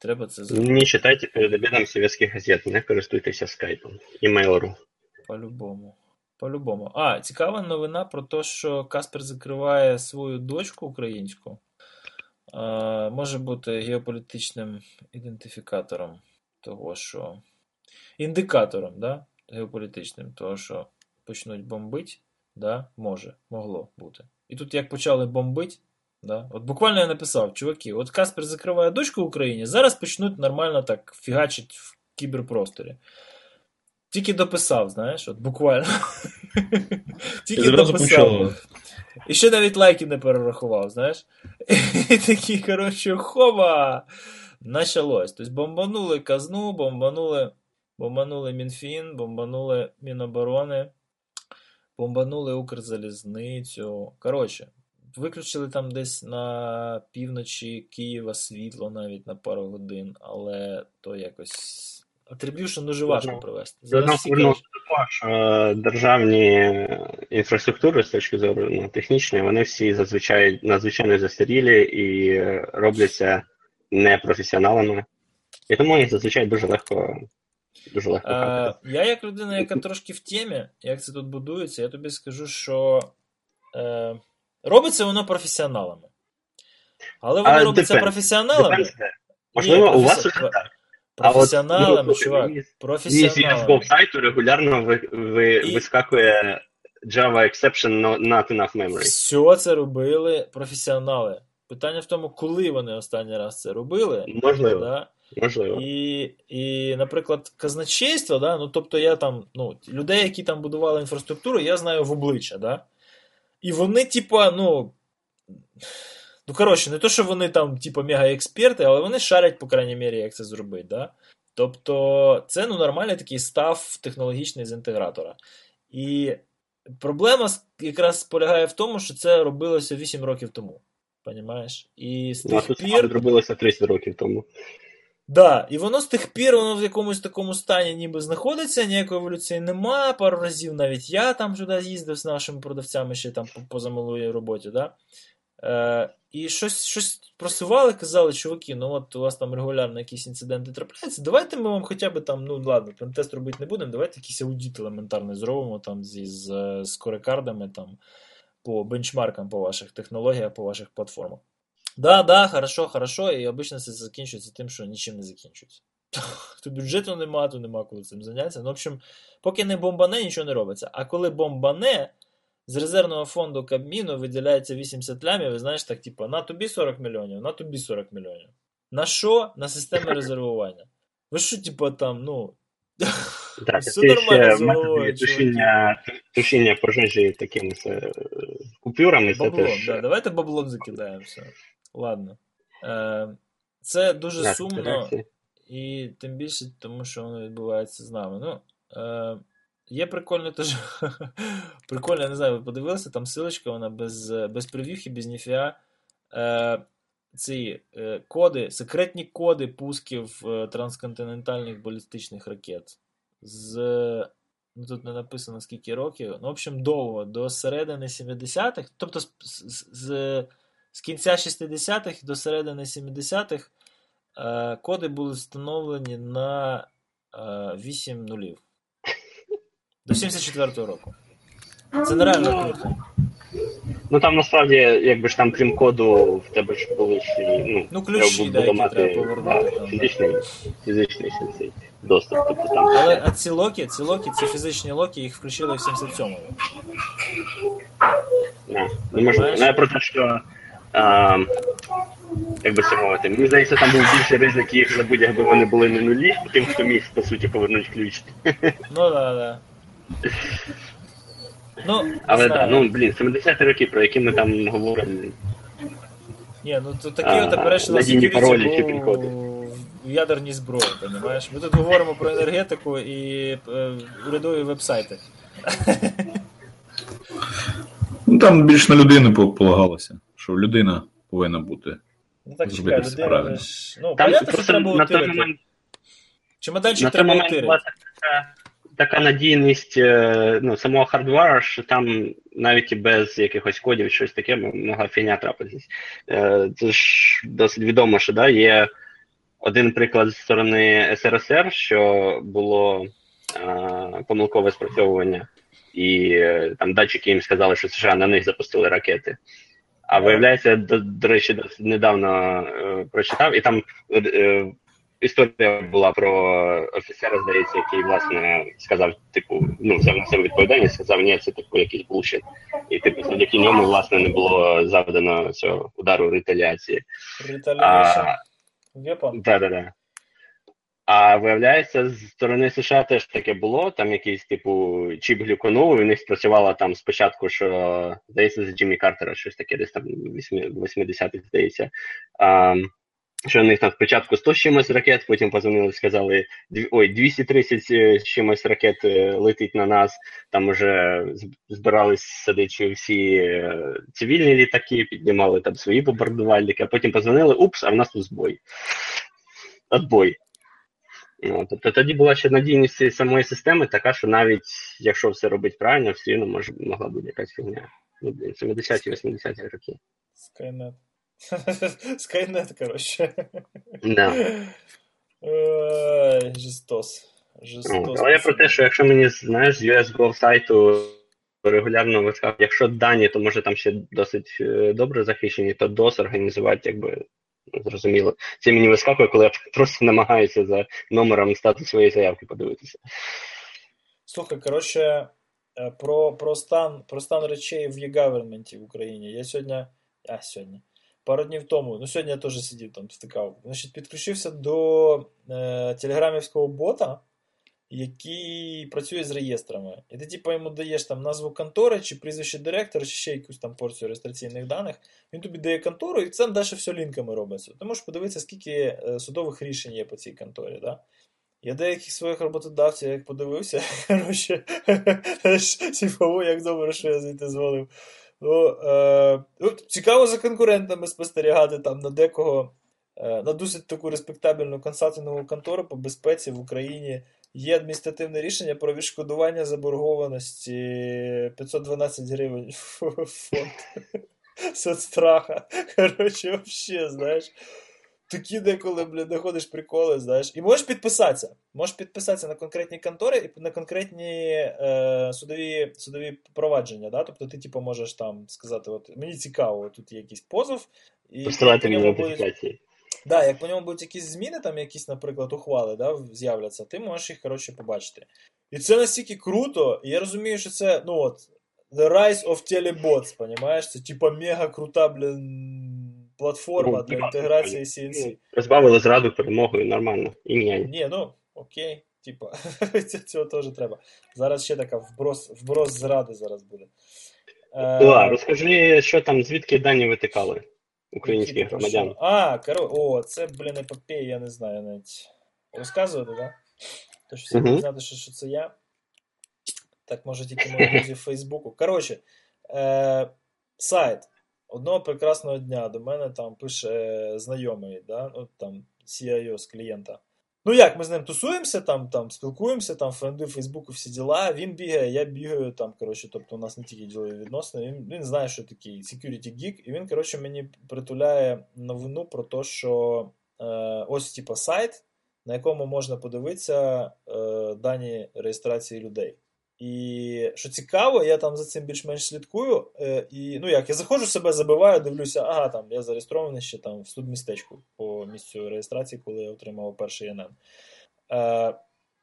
Треба це зробити. Не читайте перед обедом советских газет, не користуйтеся скайпом. І Mail.ru. По-любому. По-любому. А, цікава новина про те, що Каспер закриває свою дочку українську. А, може бути геополітичним ідентифікатором того, що. Індикатором, да? Геополітичним, того, що почнуть бомбити, да? може, могло бути. І тут як почали бомбити, да? от буквально я написав, чуваки, от Каспер закриває дочку в Україні, зараз почнуть нормально так фігачити в кіберпросторі. Тільки дописав, знаєш, от буквально. Тільки дописав. І ще навіть лайки не перерахував, знаєш. І такі, коротше, хоба! Началось. Тобто бомбанули казну, бомбанули, бомбанули Мінфін, бомбанули Міноборони, бомбанули Укрзалізницю. Коротше, виключили там десь на півночі Києва світло навіть на пару годин, але то якось. Attribution дуже важко провести. Того, що державні інфраструктури з точки зору ну, технічної, вони всі зазвичай надзвичайно застарілі і е, робляться непрофесіоналами. І тому їх зазвичай дуже легко дуже легко Е, я, як людина, яка трошки в темі, як це тут будується, я тобі скажу, що е, робиться воно професіоналами. Але воно А, робиться depends. професіоналами. Depends. Можливо, Ні, у вас уже так. А от, Професіоналами, ну, чувак. з Професіоналами. VSCO сайту регулярно ви, ви, І- вискакує Java exception no- not enough memory. Все це робили професіонали. Питання в тому, коли вони останній раз це робили. Можливо, Да? можливо. І, і, наприклад, казначейство, да, ну тобто я там, ну, людей, які там будували інфраструктуру, я знаю в обличчя, да? І вони, типа, ну. Ну, коротше, не то, що вони там, типа, мега-експерти, але вони шарять, по крайній мірі, як це зробити, да? Тобто, це ну, нормальний такий став технологічний з інтегратора. І проблема якраз полягає в тому, що це робилося 8 років тому. Понімаєш? І з Ну, а тих пір. справді зробилося 30 років тому. Да, і воно з тих пір воно в якомусь такому стані ніби знаходиться, ніякої еволюції нема. Пару разів навіть я там сюди їздив з нашими продавцями ще там по- поза малої роботі, да? Е, і щось, щось просували, казали, чуваки, ну от у вас там регулярно якісь інциденти трапляються, давайте ми вам хоча б там, ну ладно, тест робити не будемо, давайте якийсь аудіт елементарний зробимо там зі, з, з корекардами там по бенчмаркам по ваших технологіях, по ваших платформах. Да, да, хорошо, хорошо, і обично це закінчується тим, що нічим не закінчується. То бюджету нема, то нема коли цим зайнятися. Ну, в общем, поки не бомбане, нічого не робиться. А коли бомбане, з резервного фонду Кабміну виділяється 80 лямів, і знаєш, так, типу, на тобі 40 мільйонів, на тобі 40 мільйонів. На що? На системи резервування. Ви що, типу, там, ну. Так, Все це нормально з головою, тушіння, тушіння пожежі такими е, купюрами. Це теж да, давайте баблом закидаємо все. Ладно. Е, це дуже Так, сумно, і тим більше, тому що воно відбувається з нами. Ну, е, є прикольно теж. прикольно, я не знаю, ви подивилися, там силочка, вона без, без привівки, без ніфіа. Е, ці е, коди, секретні коди пусків е, трансконтинентальних балістичних ракет. З, ну тут не написано скільки років. Ну, в общем, довго, до середини 70-х, тобто з, з, з, з кінця 60-х до середини 70-х е, коди були встановлені на е, 8 нулів. До 74-го року. Це нереально круто. Ну там насправді, якби ж там, крім коду, в тебе ж були ще ну, Ну, ключі, треба да, було які треба повернути да, да. фізичний, фізичний цей доступ. Тобто там Але а ці локи, ці локи, ці фізичні локи, їх включили в 77-му. Не, неможливо. Знаєш? Ну, я про те, що. А, як би це мовити, мені здається, там був більший ризик їх забути, якби вони були не нулі, тим, хто міг, по суті, повернути ключ. Ну да, да. Ну, Але так, ну блін, 70-ті роки, про які ми там говоримо. Ні, ну то такі от чи пін-коди. в ядерній зброї, розумієш? Ми тут говоримо про енергетику і е, урядові вебсайти. Ну там більш на людину полагалося, що людина повинна бути. Ну так чекай, людина правильно. ж. Ну, Там понятно, що треба на той момент Чемоданчик на той треба момент була така, така надійність е, ну, самого хардвара, що там навіть і без якихось кодів щось таке могла фігня трапитись. Е, Це ж досить відомо, що да, є один приклад з сторони СРСР, що було е, помилкове спрацьовування, і там датчики їм сказали, що США на них запустили ракети. А виявляється, до, до речі, недавно е, прочитав, і там е, історія була про офіцера, здається, який власне сказав, типу, ну, взяв на себе відповідальність, сказав, ні, це типу якийсь булшит. І типу, завдяки ньому, власне, не було завдано цього удару реталіації. Реталіація. Так, так, да. А виявляється, з сторони США теж таке було. Там якийсь, типу, чіп глюконув, і в них спрацювало там спочатку, що здається, з Джиммі Картера щось таке, десь там 80-х, здається. А, що в них там спочатку 100 з чимось ракет, потім позвонили, сказали, «Дві- ой, 230 з чимось ракет е, летить на нас. Там уже збирались садичі всі е, цивільні літаки, піднімали там свої бомбардувальники, а потім позвонили, упс, а в нас тут збой. Отбой. Ну, тобто тоді була ще надійність цієї самої системи така, що навіть якщо все робить правильно, все одно може, могла бути якась фігня. Ну, 70-ті, 80-ті роки. Skynet. Skynet, коротше. Да. Жестос. Ну, Жестос. але я про те, що якщо мені знаєш, з US сайту регулярно вискакує, якщо дані, то може там ще досить е, добре захищені, то DOS організувати, якби зрозуміло. Це мені вискакує, коли я просто намагаюся за номером стати своєї заявки подивитися. Слухай, коротше, е, про, про, стан, про стан речей в e-government в Україні. Я сьогодні. А, сьогодні. Пару днів тому, ну сьогодні я теж сидів там, втикав. Значить, підключився до е, телеграмівського бота, який працює з реєстрами. І ти, типу, йому даєш там назву контори, чи прізвище директора, чи ще якусь там порцію реєстраційних даних. Він тобі дає контору, і це далі все лінками робиться. Ти можеш подивитися, скільки е, судових рішень є по цій конторі. Да? Я деяких своїх роботодавців, як подивився, коротше, типу, як добре, що я звідти звалив. Ну, е, ну, цікаво за конкурентами спостерігати там на декого, на досить таку респектабельну консалтингову контору по безпеці в Україні. Є адміністративне рішення про відшкодування заборгованості 512 гривень фонд соцстраха. Коротше, взагалі, знаєш. Такі деколи, блін, знаходиш приколи, знаєш. І можеш підписатися. Можеш підписатися на конкретні контори і на конкретні е, судові судові провадження. Да? Тобто ти, типу, можеш там сказати: от мені цікаво, тут є якийсь позов. І Посилати мені будуть- нотифікації. Да, як по ньому будуть якісь зміни, там якісь, наприклад, ухвали да, з'являться, ти можеш їх, коротше, побачити. І це настільки круто, і я розумію, що це, ну от, The Rise of Telebots, понімаєш? Це типа мега крута, блін, платформа Ну, для інтеграції CNC. Розбавили зраду перемогою, нормально. І ні. Ні, ну, окей, типа, цього теж треба. Зараз ще така вброс, вброс зради зараз буде. Е, розкажи, що там, звідки дані витикали українських громадян. А, коро... О, це, блін, епопея, я не знаю навіть. Розказувати, так? То що всі будуть знати, що, що це я. Так, може, тільки мої друзі в Фейсбуку. Коротше, е, сайт. Одного прекрасного дня до мене там пише е, знайомий, да? От там, CIO з клієнта. Ну як, ми з ним тусуємося, там, там спілкуємося, там френди в Фейсбуку, всі діла. Він бігає, я бігаю, там, коротше, тобто у нас не тільки ділові відносини. Він, він знає, що такий security geek, і він, коротше, мені притуляє новину про те, що е, ось, типа, сайт, на якому можна подивитися е, дані реєстрації людей. І що цікаво, я там за цим більш-менш слідкую. Е, і ну як, я заходжу себе, забиваю, дивлюся, ага, там я зареєстрований ще там в студмістечку по місцю реєстрації, коли я отримав перший НН. Е,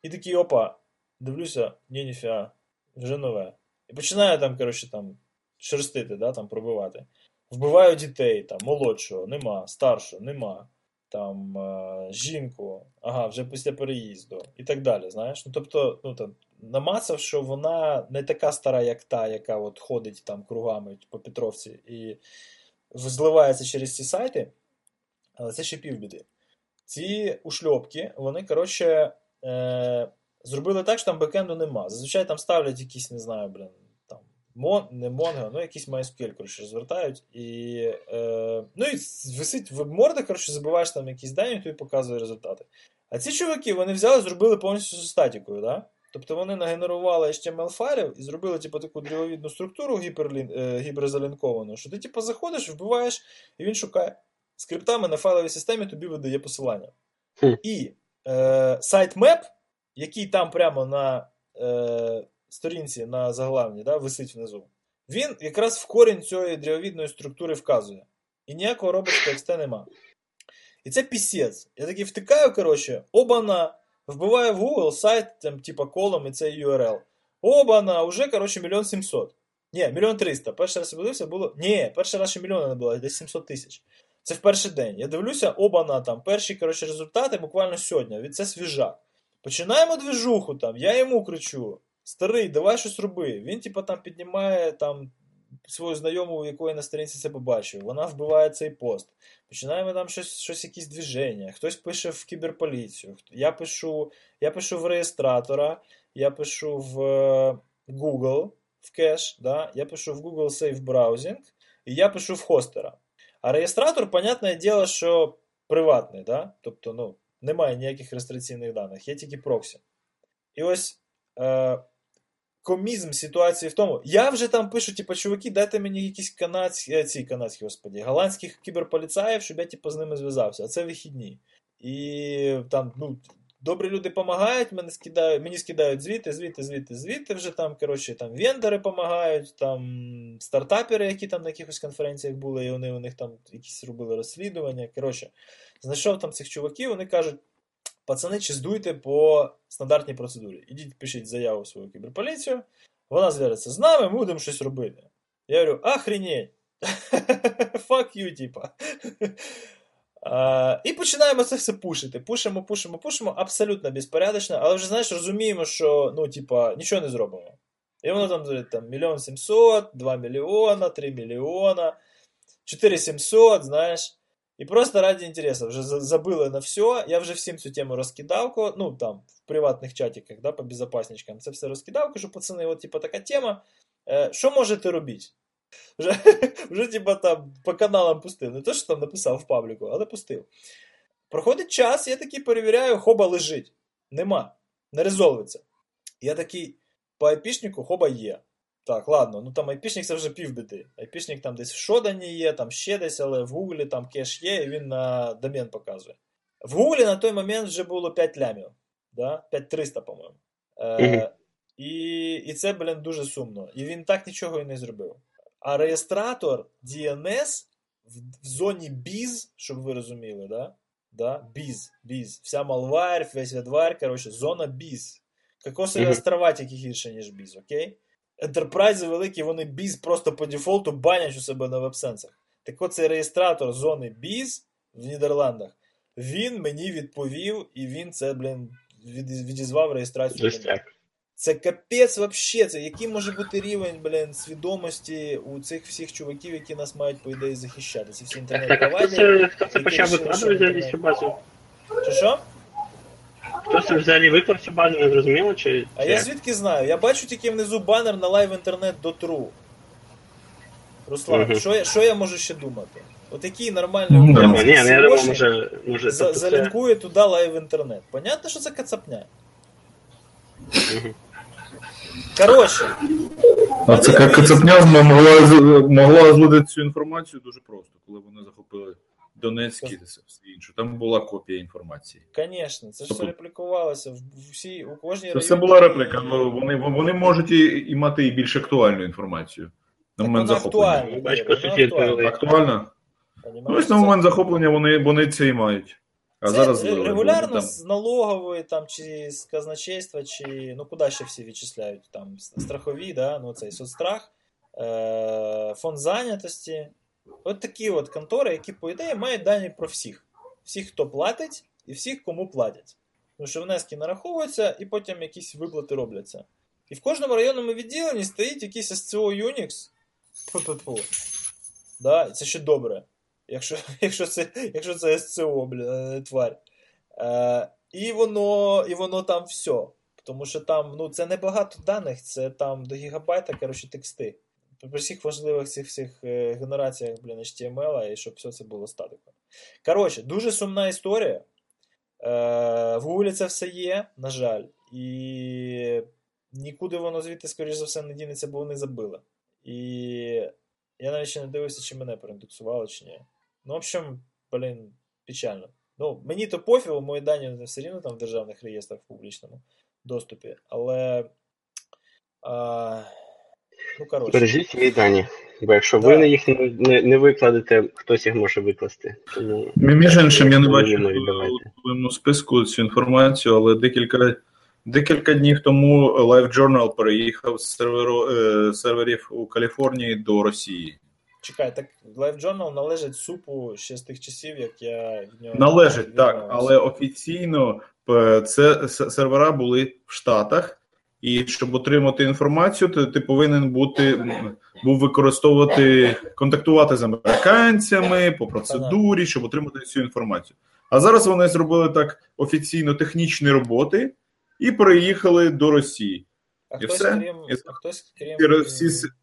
і такий опа, дивлюся, ні, ніфіа, вже нове. І починаю там, коротше, там шерстити, да, там пробивати. Вбиваю дітей, там, молодшого, нема, старшого, нема. Там е, жінку, ага, вже після переїзду і так далі. Знаєш? Ну, тобто, ну там намацав, що вона не така стара, як та, яка от ходить там кругами по Петровці і зливається через ці сайти, але це ще півбіди. Ці ушльопки, вони, коротше, е, зробили так, що там бекенду нема. Зазвичай там ставлять якісь, не знаю, блін, мон, не Mongo, ну якийсь MySQL, коротше, розвертають. І, е, ну і висить веб-морда, коротше, забиваєш там якісь дані, тобі показує результати. А ці чуваки, вони взяли, зробили повністю зі статікою, да? Тобто вони нагенерували HTML файлів і зробили типу, таку дрівовідну структуру гіперлін, е, гіперзалінковану, що ти типу, заходиш, вбиваєш, і він шукає скриптами на файловій системі тобі видає посилання. Хм. І е, сайт Map, який там прямо на е, сторінці на заглавні, да, висить внизу, він якраз в корінь цієї дрівовідної структури вказує. І ніякого робот нема. І це пісець. Я такий втикаю, коротше, обана, вбиваю в Google сайт, там, типа колом і цей URL. Обана, уже, коротше, мільйон сімсот. Ні, мільйон триста. Перший раз я подивився, було. Ні, перший раз ще мільйона не було, десь 700 тисяч. Це в перший день. Я дивлюся, обана там, перші коротше, результати буквально сьогодні. Це свіжак. Починаємо движуху там, я йому кричу: Старий, давай щось роби. Він, типа, там піднімає там свою знайому, у якої на сторінці це побачив. Вона вбиває цей пост. Починаємо там щось, щось якісь движення. Хтось пише в кіберполіцію. Я пишу, я пишу в реєстратора, я пишу в е, Google в кеш, да? я пишу в Google Safe Browsing, і я пишу в хостера. А реєстратор, понятне діло, що приватний, да? тобто ну, немає ніяких реєстраційних даних, є тільки проксі. І ось е, комізм ситуації в тому. Я вже там пишу, типу, чуваки, дайте мені якісь канадські, е, ці канадські, господі, голландських кіберполіцаїв, щоб я типу, з ними зв'язався. А це вихідні. І там, ну, добрі люди допомагають, мені скидають, мені скидають звіти, звіти, звіти, звіти. Вже там, коротше, там вендори допомагають, там стартапери, які там на якихось конференціях були, і вони у них там якісь робили розслідування. Коротше, знайшов там цих чуваків, вони кажуть. Пацани, чиздуйте по стандартній процедурі. Ідіть, пишіть заяву в свою кіберполіцію, вона зв'яжеться з нами, ми будемо щось робити. Я говорю, охренеть! Fuck you, типа. І починаємо це все пушити. Пушимо, пушимо, пушимо, абсолютно безпорядочно, але вже, знаєш, розуміємо, що ну, типа, нічого не зробимо. І воно там, там мільйон сімсот, 2 мільйона, 3 мільйона, 4 сімсот, знаєш. І просто раді інтересу, вже за- забили на все. Я вже всім цю тему розкидав, ко- ну там в приватних чатиках, да, по безопасничкам. Це все розкидав, кажу, пацани, от типа така тема. Е, що можете робити? Вже, вже типа там по каналам пустив. Не то, що там написав в пабліку, але пустив. Проходить час, я такий перевіряю, хоба лежить. Нема. Не резолвиться. Я такий, по айпішнику хоба є. Так, ладно, ну там айпішник це вже півбіди. Айпішник там десь в Шодані є, там ще десь, але в Гуглі там кеш є, і він на домен показує. В Гуглі на той момент вже було 5 лямів. Да? 5300, по-моєму. Е, і, і це, блін, дуже сумно. І він так нічого і не зробив. А реєстратор DNS в, в зоні biz, щоб ви розуміли, да? Да? Biz, biz. Вся malware, весь adware, коротше, зона biz. Кокосові острова тільки гірше, ніж біз, окей? Ентерпрайзи великі, вони біз просто по дефолту банять у себе на веб-сенсах. Так от цей реєстратор зони біз в Нідерландах, він мені відповів, і він це, блін, відізвав реєстрацію. Це капець вообще. Це який може бути рівень, блін, свідомості у цих всіх чуваків, які нас мають, по ідеї, захищати. Ці всі Так, так, а хто інтернет-провайдери. це, хто це почав викладувати цю базу? Чи що? Хто це взагалі виклав цю базу, не зрозуміло? Чи, А я звідки знаю? Я бачу тільки внизу банер на Live Internet до True. Руслан, Мгм. що, я, що я можу ще думати? От який нормальний Ну. Ні, український ну, я SEOшник може, може за, тобто це... залінкує туди Live Internet. Понятно, що це кацапня. Мгм. Коротше, А це як Кацапня могла, з- могла злити цю інформацію дуже просто, коли вони захопили Донецьк і все інше. Там була копія інформації. Звісно, це ж все Тобто- реплікувалося в в у кожній Це все була репліка, але вони, вони можуть і, і мати і більш актуальну інформацію. На момент вона захоплення. актуальна. Ну, ось на Це- момент захоплення вони, вони це і мають. А Це зараз регулярно там. з налогової там, чи з казначейства, чи ну куди ще всі відчисляють? Там страхові, да? ну цей соцстрах, е- фонд зайнятості. От такі от контори, які, по ідеї, мають дані про всіх. Всіх, хто платить, і всіх, кому платять. Тому що внески нараховуються, і потім якісь виплати робляться. І в кожному районному відділенні стоїть якийсь SCO Unix. Фу-фу-фу. Да, і це ще добре. Якщо, якщо, це, якщо це СЦО, не тварь. Е, і, воно, і воно там все. Тому що там ну, це не багато даних, це там до гігабайта, коротше, тексти. При всіх важливих цих всіх е, генераціях, блін, HTML, і щоб все це було статиком. Коротше, дуже сумна історія. Е, в Google це все є, на жаль, і нікуди воно звідти, скоріш за все, не дінеться, бо вони забили. І я навіть ще не дивився, чи мене проіндексували, чи ні. Ну, в общем, блін, печально. Ну, мені то пофігу, мої дані все рівно там в державних реєстрах в публічному доступі, але. А, ну, коротше. Бережіть свої дані. Бо якщо Да. ви їх не, не, не викладете, хтось їх може викласти. Тому Між іншим, я не бачу у твоєму списку цю інформацію, але декілька, декілька днів тому LiveJournal переїхав з серверу, е, серверів у Каліфорнії до Росії. Чекай, так LiveJournal належить супу ще з тих часів, як я в нього. Належить, так, але офіційно е, це с- сервера були в Штатах, і щоб отримати інформацію, ти, ти повинен бути був використовувати, контактувати з американцями по процедурі, щоб отримати цю інформацію. А зараз вони зробили так офіційно технічні роботи і переїхали до Росії. А і хтось, все. крім, І- а хтось крім.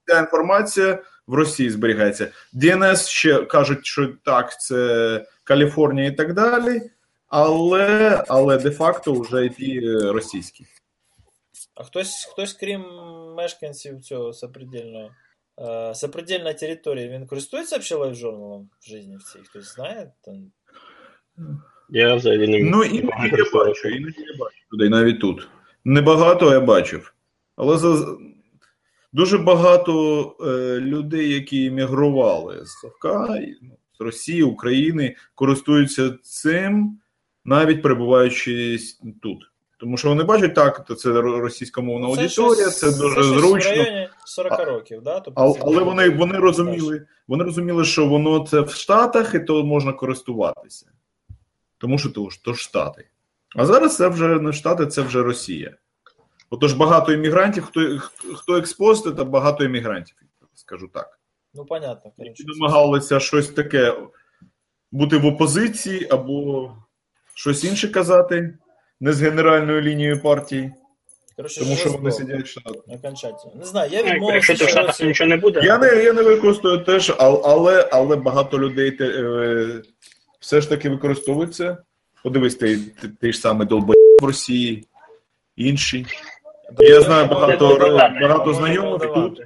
Ця інформація в Росії зберігається. DNS ще кажуть, що так, це Каліфорнія і так далі, але, але де-факто вже IP російський. А хтось, хтось, крім мешканців цього сопредельного, е, сопредельної території, він користується взагалі лайв-журналом в житті в цій? Хтось знає? Там... я взагалі не Ну, іноді я бачу, іноді я бачу людей навіть тут. Небагато я бачив. Але за... дуже багато е, людей, які емігрували з Совка, ну, з Росії, України, користуються цим, навіть перебуваючи тут. Тому що вони бачать, так, то це ро- російськомовна аудиторія, це, дуже щось зручно. В районі 40 років, да? Тобто Але, але вони, вони розуміли, вони розуміли, що воно це в Штатах, і то можна користуватися. Тому що то ж, то ж Штати. А зараз це вже не Штати, це вже Росія. Отож, багато іммігрантів, хто, хто експост, це багато іммігрантів, скажу так. Ну, понятно, Які намагалися щось таке бути в опозиції або щось інше казати, не з генеральною лінією партії, Коротше, тому що вони сидять в Штатах. окончательно. Не знаю, я відмовився. Якщо ти в Штатах нічого не буде, Я не, я не використовую теж, ал- але, але багато людей те, е, все ж таки використовують це. Подивись, ти, ти, ти ж саме долбоєб в Росії, інші. Я знаю багато, багато знайомих тут.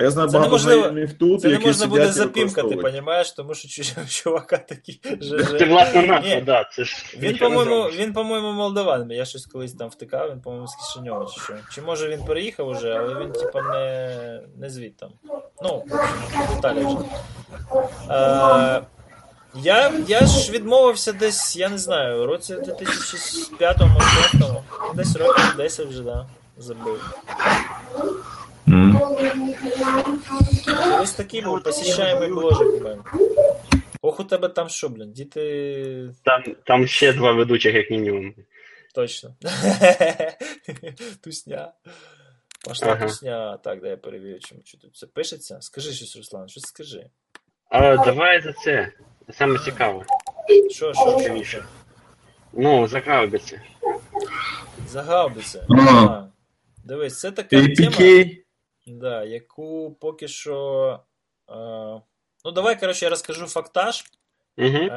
А я знаю Це багато знайомих тут, Це не можна буде сидять запімкати, понімаєш, тому що чувака такі ЖЖ. це власна назва, да, це ж Він, по-моєму, він, по-моєму, молдаван. Я щось колись там втикав, він, по-моєму, з Кишиньова чи що. Чи може він переїхав уже, але він, типа, не, не звідтам. Ну, деталі вже. Е, я, я ж відмовився десь, я не знаю, у році 2005-му, 2006-му. Десь років 10 вже, да, забив. Ось такий був посіщаємий бложик у мене. Ох, у тебе там що, блін, діти Там, там ще два ведучих, як мінімум. Точно. Тусня. Пошла Ага. тусня. Так, дай я перевірю, чому що тут це пишеться. Скажи щось, Руслан, щось скажи. А давай за це. Саме цікаве. Що, що, що? Цікавіше. Ну, за гаубиці. Загаубиться. Ага. Ага. Дивись, це така тема. Да, яку поки що. Е, ну, давай, коротше, я розкажу фактаж, Угу. е,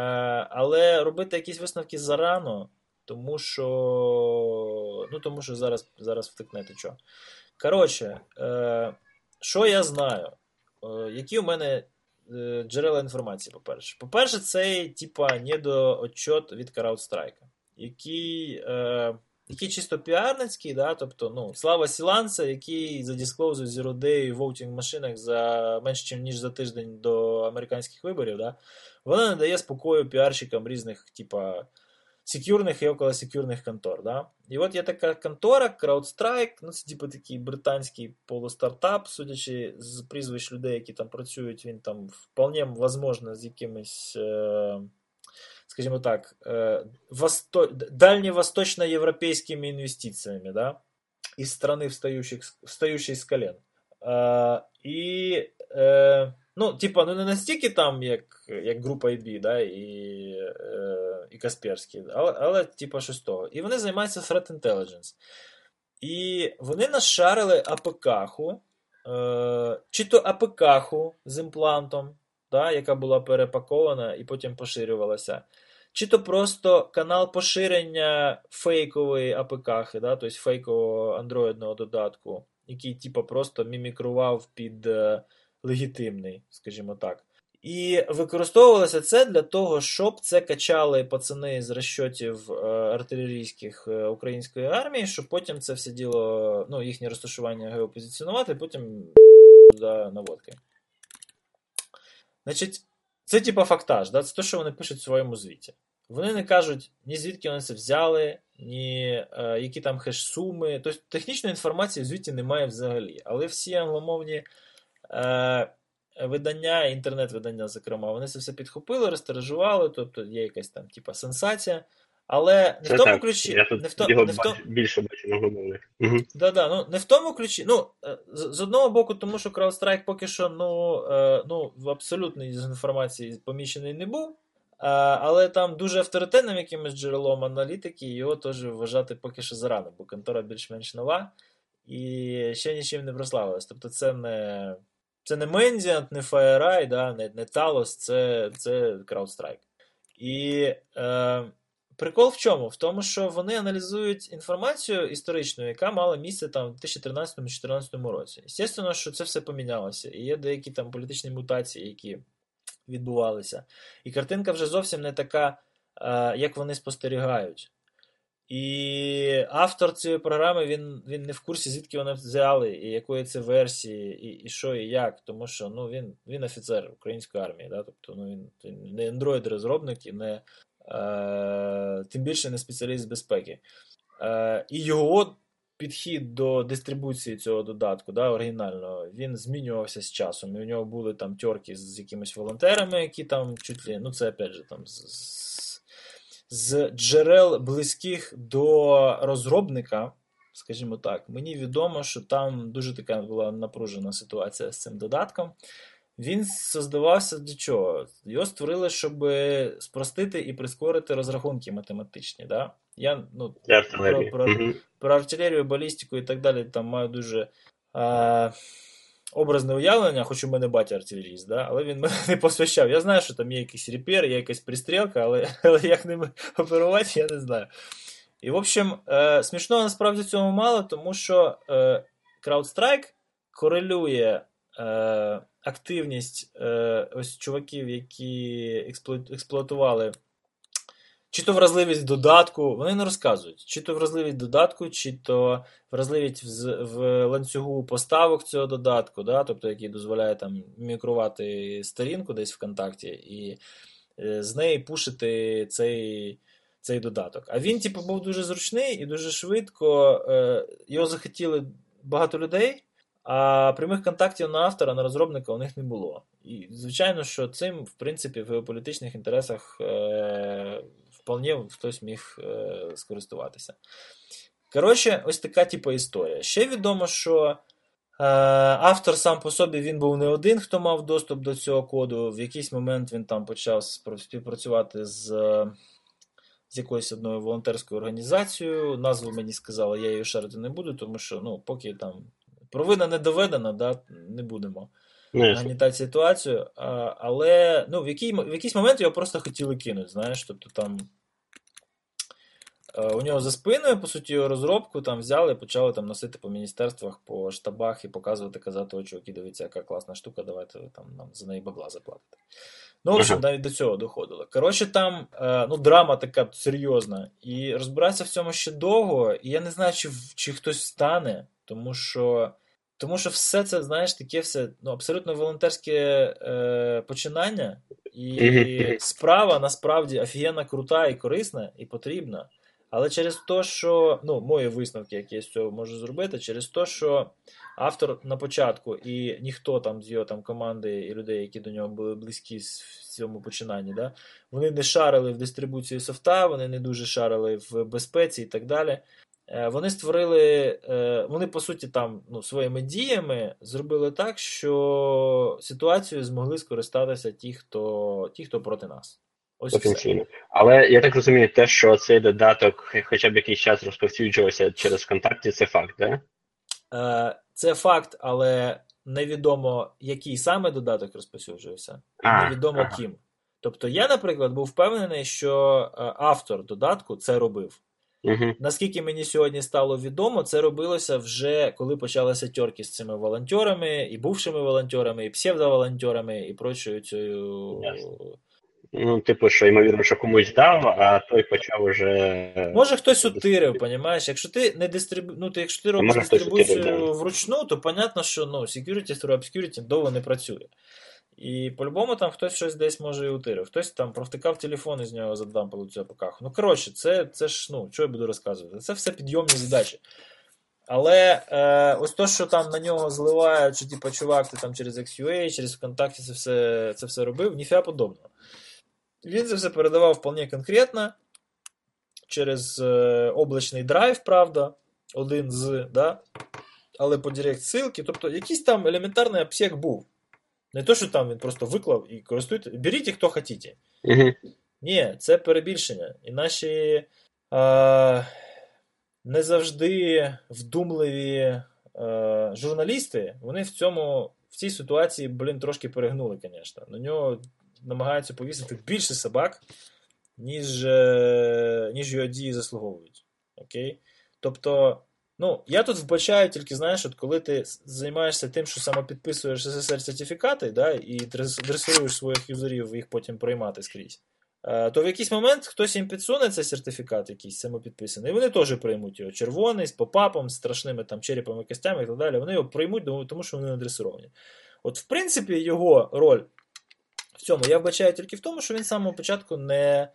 але робити якісь висновки зарано, тому що. Ну, тому що зараз, зараз втикнете що. Коротше, е, що я знаю? Е, які у мене е, джерела інформації, по-перше? По-перше, це, типа, недоотчот від CrowdStrike, який, е, який чисто піарницький, да? тобто, ну, слава Сіланса, який задісклоузив Day в voting машинах за менше, ніж за тиждень до американських виборів, да? вона не дає спокою піарщикам різних, типа, секюрних і околосекюрних контор. Да? І от є така контора, CrowdStrike, ну це типу такий британський полустартап, судячи з прізвищ людей, які там працюють, він там вполне возможно з якимись, е, скажімо так, е, восто... дальневосточноєвропейськими інвестиціями, да? із страни встающих, встающей з колен. І е, Ну, типа, ну не настільки там, як як група IB, да, і і Касперський, але, але типа щось того. І вони займаються threat intelligence. І вони нашарили АПК-ху, е, чи то АПК-ху з імплантом, да, яка була перепакована і потім поширювалася. Чи то просто канал поширення фейкової АПК, да, тобто фейкового андроїдного додатку, який типа просто мімікрував під. Е, легітимний, скажімо так. І використовувалося це для того, щоб це качали пацани з розчотів е, артилерійських е, української армії, щоб потім це все діло, ну, їхнє розташування геопозиціонувати, потім наводки. Значить, це типа фактаж, да? це те, що вони пишуть в своєму звіті. Вони не кажуть ні звідки вони це взяли, ні е, які там хеш-суми. Тобто технічної інформації в звіті немає взагалі. Але всі англомовні е, видання, інтернет-видання, зокрема, вони це все підхопили, розтиражували, тобто є якась там типа сенсація. Але не Це в тому так. ключі. Я тут не в то, його не в то, більше бачу англомовних. Угу. Да, да, ну не в тому ключі. Ну, е, з, з одного боку, тому що CrowdStrike поки що ну, е, ну, в абсолютній інформації поміщений не був. Е, але там дуже авторитетним якимось джерелом аналітики його теж вважати поки що зарано, бо контора більш-менш нова і ще нічим не прославилась. Тобто це не це не Mendient, не FireEye, да, не, не Talos, це, це CrowdStrike. І е, Прикол в чому? В тому, що вони аналізують інформацію історичну, яка мала місце там в 2013-2014 році. Звісно, що це все помінялося. І є деякі там політичні мутації, які відбувалися. І картинка вже зовсім не така, як вони спостерігають. І автор цієї програми він він не в курсі, звідки вони взяли, і якої це версії, і і що, і як. Тому що ну, він він офіцер української армії. Да? Тобто ну, він не Android-розробник і не Е, тим більше не спеціаліст з безпеки. Е, і його підхід до дистрибуції цього додатку, да, оригінального, він змінювався з часом. І у нього були там тьорки з якимись волонтерами, які там чуть ли, ну це опять же там з, з джерел близьких до розробника. Скажімо так, мені відомо, що там дуже така була напружена ситуація з цим додатком. Він создавався для чого? Його створили, щоб спростити і прискорити розрахунки математичні. Да? Я ну. Про- про- Мгм. про артилерію, балістику і так далі там маю дуже е, образне уявлення, хоч у мене батя артилеріст, да? але він мене не посвящав. Я знаю, що там є якийсь репер, є якась пристрілка, але, але як ними оперувати, я не знаю. І, в общем, е, смішного насправді цьому мало, тому що е, CrowdStrike корелює е, активність е, ось чуваків, які експлуатували чи то вразливість додатку, вони не розказують, чи то вразливість додатку, чи то вразливість в, в ланцюгу поставок цього додатку, да, тобто який дозволяє там мікрувати сторінку десь ВКонтакті і е, з неї пушити цей, цей додаток. А він, типу, був дуже зручний і дуже швидко. Е, його захотіли багато людей. А прямих контактів на автора, на розробника у них не було. І звичайно, що цим, в принципі, в геополітичних інтересах е, вполне хтось міг е, скористуватися. Коротше, ось така типу історія. Ще відомо, що е, автор сам по собі він був не один, хто мав доступ до цього коду. В якийсь момент він там почав співпрацювати з, з якоюсь одною волонтерською організацією. Назву мені сказали, я її шарити не буду, тому що ну, поки там провина не доведена, да, не будемо Ну, нагнітати ситуацію. А, але ну, в, який, в якийсь момент його просто хотіли кинути, знаєш, тобто там. е, У нього за спиною, по суті, його розробку там взяли і почали там носити по міністерствах, по штабах і показувати, казати, о, чуваки, дивіться, яка класна штука, давайте ви там нам за неї бабла заплатите. Ну, в общем, навіть до цього доходило. Коротше, там е, ну, драма така серйозна. І розбиратися в цьому ще довго, і я не знаю, чи, чи хтось встане, тому що. Тому що все це, знаєш, таке все ну, абсолютно волонтерське е, починання, і справа насправді офігенно крута і корисна, і потрібна. Але через те, що ну, мої висновки, які я з цього можу зробити, через те, що автор на початку і ніхто там з його там команди і людей, які до нього були близькі в цьому починанні, да, вони не шарили в дистрибуції софта, вони не дуже шарили в безпеці і так далі. Е, Вони створили, е, вони по суті там ну, своїми діями зробили так, що ситуацією змогли скористатися ті, хто, ті, хто проти нас. Ось все. Але я так розумію, те, що цей додаток хоча б якийсь час розповсюджувався через ВКонтакті, це факт, да? Е, Це факт, але невідомо, який саме додаток розповсюджувався, і А, невідомо ага. ким. Тобто я, наприклад, був впевнений, що автор додатку це робив. Угу. Наскільки мені сьогодні стало відомо, це робилося вже коли почалися тьорки з цими волонтерами, і бувшими волонтерами, і псевдоволонтерами, і прочою цією. Ну, типу, що ймовірно, що комусь дав, а той почав уже. Може хтось утирив, понімаєш? Якщо ти не дистрибу... ну, то якщо ти робиш дистрибуцію утирив, да. вручну, то понятно, що ну, security through obscurity довго не працює. І по-любому там хтось щось десь може і утирив. Хтось там провтикав телефон із нього задампали цю покаху. Ну, коротше, це, це ж, ну, що я буду розказувати? Це все підйомні задачі. Але е, ось то, що там на нього зливають, що типу, чувак, ти там через XUA, через ВКонтакті це все, це все робив, ніфіга подобного. Він це все передавав вполне конкретно через е, облачний драйв, правда, один з, да? але по директ ссылки. Тобто якийсь там елементарний обсек був. Не то, що там він просто виклав і користуйте. Беріть, хто хотіте. Угу. Ні, це перебільшення. І наші е, не завжди вдумливі е, журналісти, вони в цьому, в цій ситуації, блін, трошки перегнули, звісно. На нього намагаються повісити більше собак, ніж, е, ніж його дії заслуговують. Окей? Тобто, ну, я тут вбачаю тільки, знаєш, от коли ти займаєшся тим, що самопідписуєш SSL сертифікати, да, і дрес- дресируєш своїх юзерів їх потім приймати скрізь. Е, То в якийсь момент хтось їм підсуне цей сертифікат, якийсь самопідписаний, і вони теж приймуть його. Червоний, з popup ом, з страшними там черепами, костями і так далі. Вони його приймуть, тому- що вони надресировані. От, в принципі, його роль в цьому я вбачаю тільки в тому, що він з самого початку не,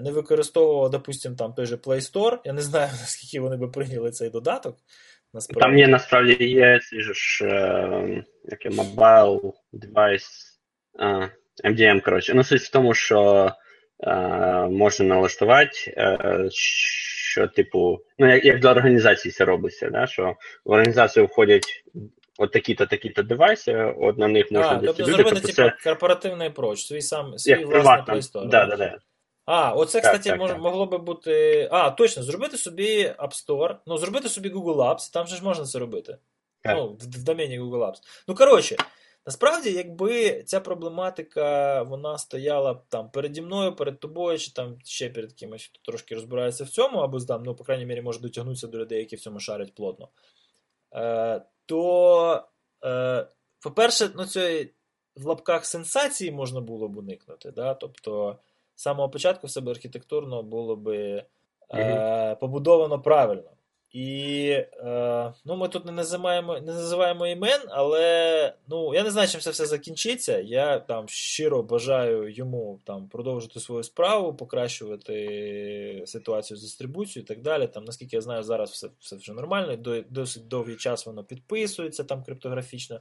не використовував, допустим, там той же Play Store. Я не знаю, наскільки вони би прийняли цей додаток. Насправді. Там є насправді є ж е, яке mobile device а, MDM, коротше. Ну, суть в тому, що е, можна налаштувати, е, що, типу, ну, як, як для організації це робиться, да? що в організацію входять от такі-то, такі-то девайси, от на них можна А, тобто зробити Тобто типу, це корпоративний approach, свій сам свій як власний. Play Store. Да, да, да. А, оце, Так, кстати, так, мож, так. могло би бути. А, точно, зробити собі App Store, ну, зробити собі Google Apps, там же ж можна це робити. Так. Ну, в, в домені Google Apps. Ну, коротше, насправді, якби ця проблематика вона стояла там переді мною, перед тобою, чи там ще перед кимось, хто трошки розбирається в цьому, або там, ну, по крайній мірі, може дотягнутися до людей, які в цьому шарять плотно. Е, то, е, по-перше, ну, цієї в лапках сенсації можна було б уникнути. Да? Тобто, самого початку в себе архітектурно було би е, побудовано правильно. І е, ну, ми тут не називаємо, не називаємо імен, але ну, я не знаю, чим це все закінчиться. Я там щиро бажаю йому там продовжити свою справу, покращувати ситуацію з дистрибуцією і так далі. Там, наскільки я знаю, зараз все, все вже нормально, досить довгий час воно підписується там криптографічно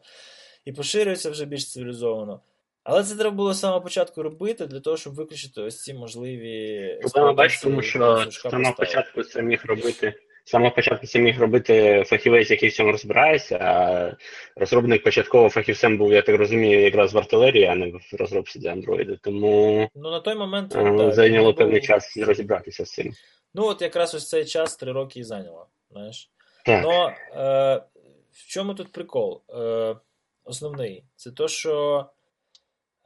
і поширюється вже більш цивілізовано. Але це треба було з самого початку робити для того, щоб виключити ось ці можливі. Проблема бачиш, тому що з самого початку це міг робити. Самого початку це міг робити фахівець, який в цьому розбирається, а розробник початково фахівцем був, я так розумію, якраз в артилерії, а не в розробці для андроїду. Тому Ну, на той момент е, так, зайняло він був- певний час розібратися з цим. Ну, от якраз ось цей час три роки і зайняло. Знаєш. Так. Но е, в чому тут прикол? Е, основний. Це то, що.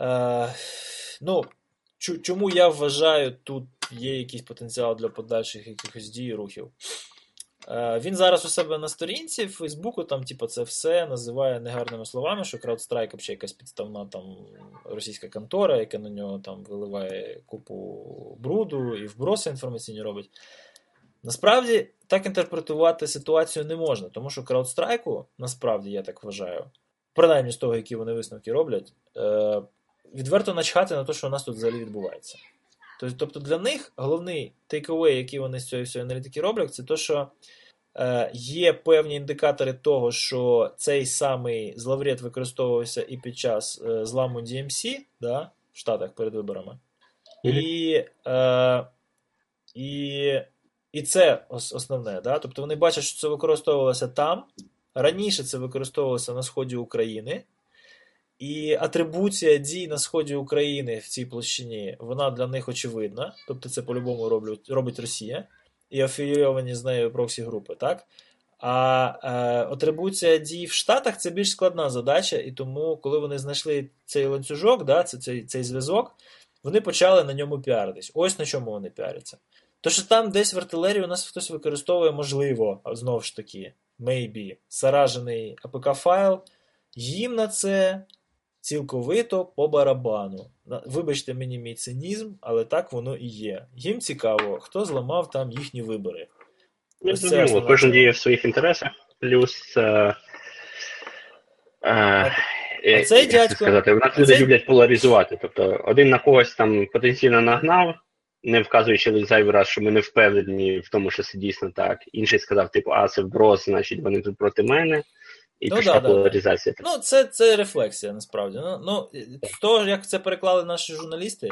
Е, ну, чому я вважаю, тут є якийсь потенціал для подальших якихось дій і рухів. Е, він зараз у себе на сторінці в Фейсбуку, там, типу, це все називає негарними словами, що CrowdStrike взагалі якась підставна там російська контора, яка на нього там виливає купу бруду і вброси інформаційні робить. Насправді так інтерпретувати ситуацію не можна, тому що CrowdStrike, насправді, я так вважаю, принаймні з того, які вони висновки роблять, е, відверто начхати на те, що у нас тут взагалі відбувається. Тобто, для них головний takeaway, який вони з цієї всієї аналітики роблять, це те, що е, є певні індикатори того, що цей самий зловред використовувався і під час е, зламу DMC да, в Штатах перед виборами. І, е, і, і це основне. Да? Тобто вони бачать, що це використовувалося там. Раніше це використовувалося на сході України. І атрибуція дій на сході України в цій площині, вона для них очевидна. Тобто це по-любому роблять, робить Росія і афілійовані з нею проксі-групи, так? А е, атрибуція дій в Штатах це більш складна задача, і тому, коли вони знайшли цей ланцюжок, да, це, цей, цей зв'язок, вони почали на ньому піаритись. Ось на чому вони піаряться. То, що там десь в артилерії у нас хтось використовує, можливо, знову ж таки, maybe, заражений APK-файл, їм на це цілковито по барабану. Вибачте мені мій цинізм, але так воно і є. Їм цікаво, хто зламав там їхні вибори. Ну, це зрозуміло, кожен діє в своїх інтересах, плюс. Е, е, е, цей дядько- сказати, у нас люди цей- люблять поляризувати. Тобто один на когось там потенційно нагнав, не вказуючи зайвий раз, що ми не впевнені в тому, що це дійсно так. Інший сказав, типу, а це вброс, значить вони тут проти мене. І Ну, пішла да, да, да. Ну, це, це рефлексія, насправді. Ну, ну, з того, як це переклали наші журналісти,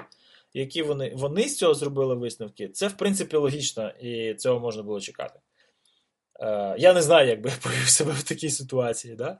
які вони, вони з цього зробили висновки, це в принципі логічно, і цього можна було чекати. Е, я не знаю, як би я повів себе в такій ситуації. Да?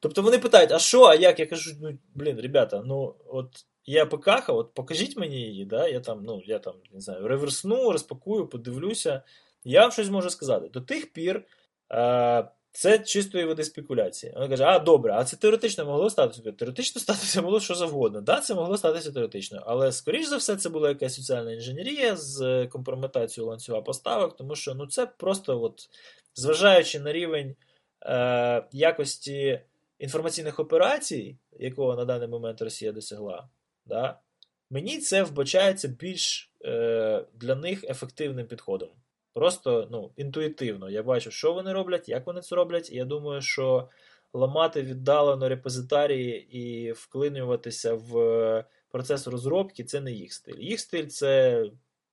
Тобто вони питають, а що, а як? Я кажу, ну, блін, ребята, ну от є ПКХ, от покажіть мені її, да? я там, ну, я там, не знаю, реверсну, розпакую, подивлюся. Я вам щось можу сказати. До тих пір. Е, це чистої води спекуляції. Вона каже: а добре, а це теоретично могло статися? Теоретично статися могло що завгодно. Да, це могло статися теоретично. Але, скоріш за все, це була якась соціальна інженерія з компрометацією ланцюга поставок, тому що ну, це просто, от, зважаючи на рівень е, якості інформаційних операцій, якого на даний момент Росія досягла, да, мені це вбачається більш е, для них ефективним підходом. Просто ну, інтуїтивно. Я бачу, що вони роблять, як вони це роблять, і я думаю, що ламати віддалено репозитарії і вклинюватися в процес розробки це не їх стиль. Їх стиль це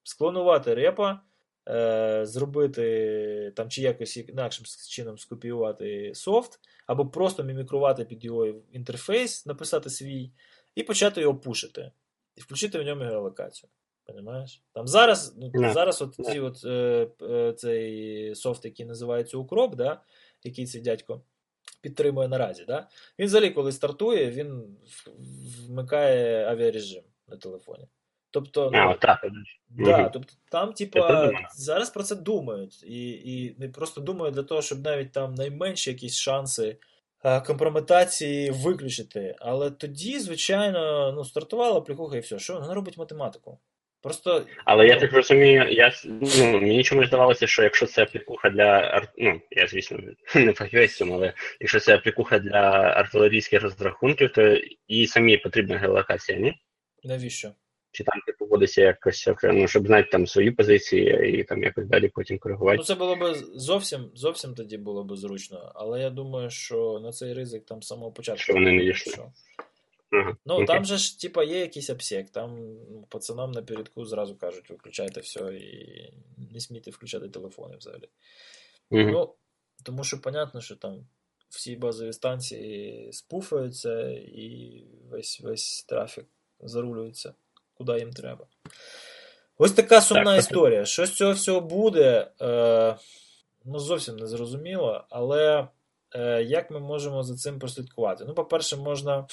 склонувати репа, е, зробити там чи якось інакшим чином скопіювати софт, або просто мімікрувати під його інтерфейс, написати свій, і почати його пушити, і включити в ньому геолокацію. Понимаєш? Там зараз, ну, Да. зараз от ці от, е, е, цей софт, який називається Укроп, да, який цей дядько підтримує наразі. Да? Він взагалі, коли стартує, він вмикає авіарежим на телефоні. Тобто, А, ну, отак. Да, тобто там, типа, зараз про це думають, і, і не просто думають для того, щоб навіть там найменші якісь шанси а, компрометації виключити. Але тоді, звичайно, ну, стартувала плюхуха і все. Що вона робить математику? Просто Але я так розумію, я ну, мені чомусь здавалося, що якщо це аплікуха для ну, я звісно не фахівець цьому, але якщо це аплікуха для артилерійських розрахунків, то їй самі потрібна геолокація, ні? навіщо? Чи там типу вводиться якось окремо, ну, щоб знати там свої позиції і там якось далі потім коригувати. Ну, це було б зовсім, зовсім тоді було б зручно, але я думаю, що на цей ризик там з самого початку. Що вони не дійшли. що- Ну, там же ж, типа, є якийсь обсек, там ну, пацанам напередку зразу кажуть, виключайте все і не смійте включати телефони взагалі. Мгм. Ну, тому що понятно, що там всі базові станції спуфаються і весь, весь трафік зарулюється, куди їм треба. Ось така сумна так. історія. Що з цього всього буде, е, ну зовсім не зрозуміло, але е, як ми можемо за цим прослідкувати? Ну, по-перше, можна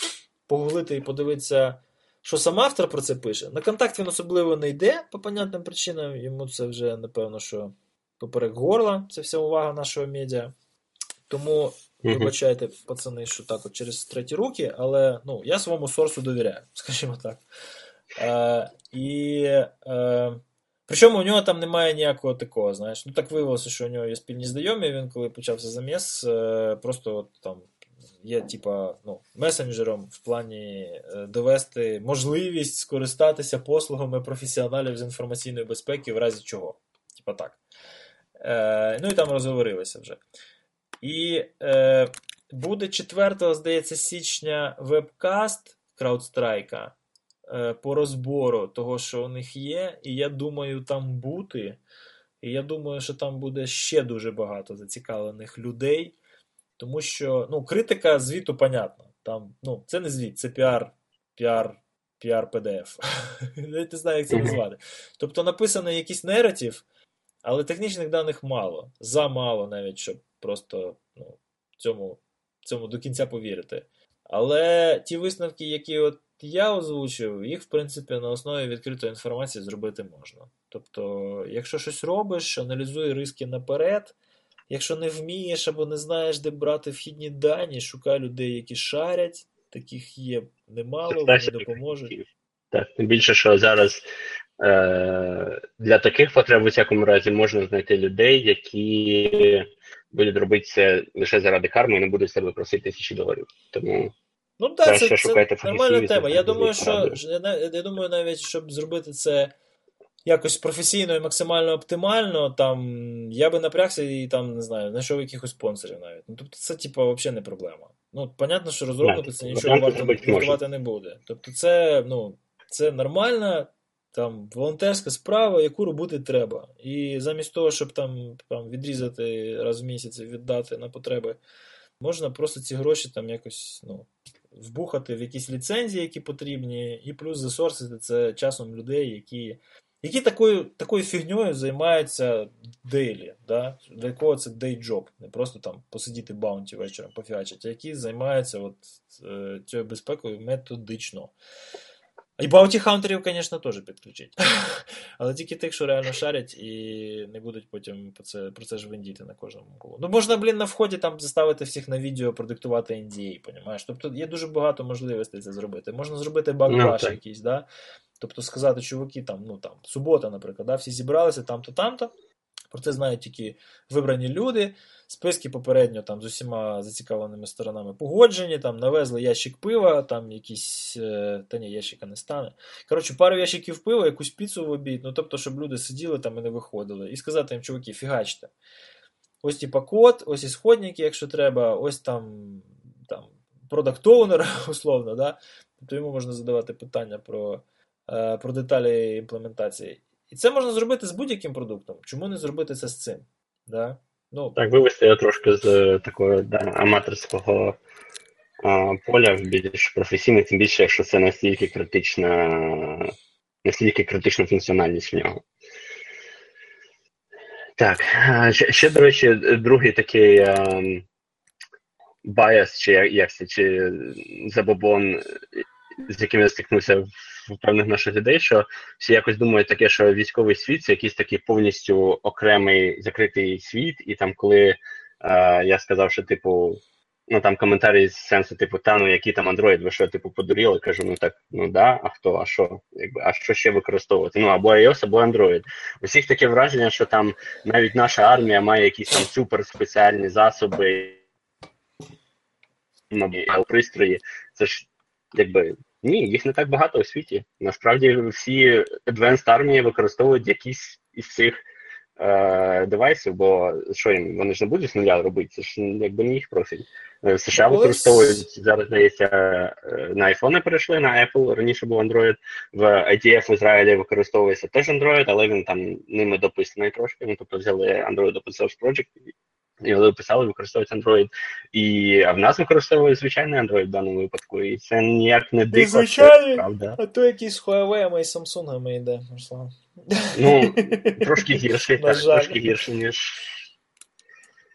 погуглити і подивитися, що сам автор про це пише. На контакт він особливо не йде по понятним причинам, йому це вже, напевно, що поперек горла, це вся увага нашого медіа. Тому вибачайте, пацани, що так от через треті руки, але ну, я своєму сорсу довіряю, скажімо так. Е, і е, причому у нього там немає ніякого такого, знаєш. Ну так виявилося, що у нього є спільні знайомі. Він, коли почався заміс, е, просто от, там є, типа, ну, месенджером в плані е, довести можливість скористатися послугами професіоналів з інформаційної безпеки в разі чого. Типа так. Е, ну і там розговорилися вже. І е, буде 4, здається, січня webcast CrowdStrike е, по розбору того, що у них є, і я думаю там бути. І я думаю, що там буде ще дуже багато зацікавлених людей, тому що ну, критика звіту понятна. Там, ну, це не звіт, це піар, піар, піар PDF. Я не знаю, як це назвати. Тобто написаний якийсь наратив, але технічних даних мало, замало навіть, щоб просто ну, цьому, цьому до кінця повірити. Але ті висновки, які от я озвучив, їх, в принципі, на основі відкритої інформації зробити можна. Тобто, якщо щось робиш, аналізуй риски наперед. Якщо не вмієш або не знаєш, де брати вхідні дані, шукай людей, які шарять. Таких є немало, вони допоможуть. Так, тим більше, що зараз е, для таких потреб, у всякому разі, можна знайти людей, які будуть робити це лише заради карми і не будуть з тебе просити тисячі доларів. Тому Ну так, це, це нормальна тема. Я думаю, що я, я думаю, навіть щоб зробити це якось професійно і максимально оптимально, там я би напрягся і там не знаю, знайшов якихось спонсорів навіть. Ну тобто, це типа взагалі не проблема. Ну, понятно, що розробнику це нічого варто вартувати не буде. Тобто, це ну. Це нормальна там волонтерська справа, яку робити треба. І замість того, щоб там, там відрізати раз в місяць віддати на потреби, можна просто ці гроші там якось ну, вбухати в якісь ліцензії, які потрібні, і плюс засорсити це часом людей, які, які такою, такою фігньою займаються дейлі, да? для якого це дейджоб, не просто там посидіти баунті вечором пофігачити, які займаються от, е, цією безпекою методично. І баунті хаунтерів, звісно, теж підключить. Але тільки тих, що реально шарять і не будуть потім про це, про це ж вендіти на кожному колу. Ну, можна, блін, на вході там заставити всіх на відео продиктувати NDA, понімаєш? Тобто є дуже багато можливостей це зробити. Можна зробити Ну, бакбаш так. якийсь, да? Тобто сказати, чуваки, там, ну там, субота, наприклад, да? всі зібралися там-то, там-то. Про це знають тільки вибрані люди. Списки попередньо там з усіма зацікавленими сторонами погоджені, там навезли ящик пива, там якісь. е, Та ні, ящика не стане. Коротше, пару ящиків пива, якусь піцу в обід, ну тобто, щоб люди сиділи там і не виходили. І сказати їм, чуваки, фігачте. Ось типа код, ось ісходники, якщо треба, ось там, там продакт оунер условно, да? Тобто йому можна задавати питання про, е, про деталі імплементації. І це можна зробити з будь-яким продуктом. Чому не зробити це з цим? Да? Ну, так, вивести його трошки з е, такого да, аматорського а, поля в більш професійне, тим більше, якщо це настільки критична, настільки критична функціональність в нього. Так, ще, ще, до речі, другий такий ем, bias, чи як- як це, чи забобон, з яким я стикнувся в певних наших людей, що всі якось думають таке, що військовий світ це якийсь такий повністю окремий закритий світ, і там, коли е, я сказав, що типу. Ну там коментарі з сенсу, типу, та ну який там Android, ви що, типу, подуріли? Кажу, ну так, ну да, а хто, а що? Якби, а що ще використовувати? Ну або iOS, або Android. Усіх таке враження, що там навіть наша армія має якісь там суперспеціальні засоби, пристрої. Це ж якби ні, їх не так багато у світі. Насправді всі Advanced армії використовують якісь із цих е, девайсів, бо що їм, вони ж не будуть з нуля робити, це ж якби не їх профіль. Е, США Колись- використовують зараз, здається, е, на iPhone перейшли, на Apple, раніше був Android. В ITF в Ізраїлі використовується теж Android, але він там ними дописаний трошки. Ну, тобто взяли Android Open Source Project і вони писали, використовують Android. І, а в нас використовують звичайний Android в даному випадку. І це ніяк не дико, звичайний? правда. А то якийсь з Huawei і Samsung йде, Руслан. Ну, трошки гірший, На так, трошки гірший, ніж.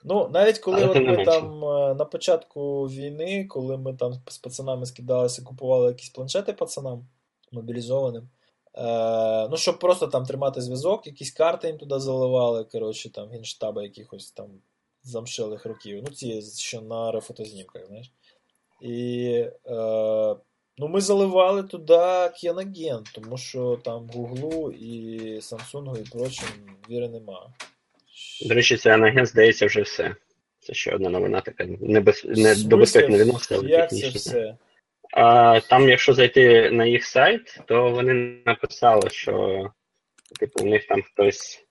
Ну, навіть коли Але от ми там е, на початку війни, коли ми там з пацанами скидалися, купували якісь планшети пацанам мобілізованим. Е, ну, щоб просто там тримати зв'язок, якісь карти їм туди заливали, коротше, там генштаба якихось там замшелих років. Ну, ці, що на аерофотознімках, знаєш. І е, ну, ми заливали туди кіаноген, тому що там Гуглу і Samsung і прочим віри нема. До речі, це здається, вже все. Це ще одна новина така. Небез... В Не до безпеки не відноситься, але Як це все? А, там, якщо зайти на їх сайт, то вони написали, що типу, у них там хтось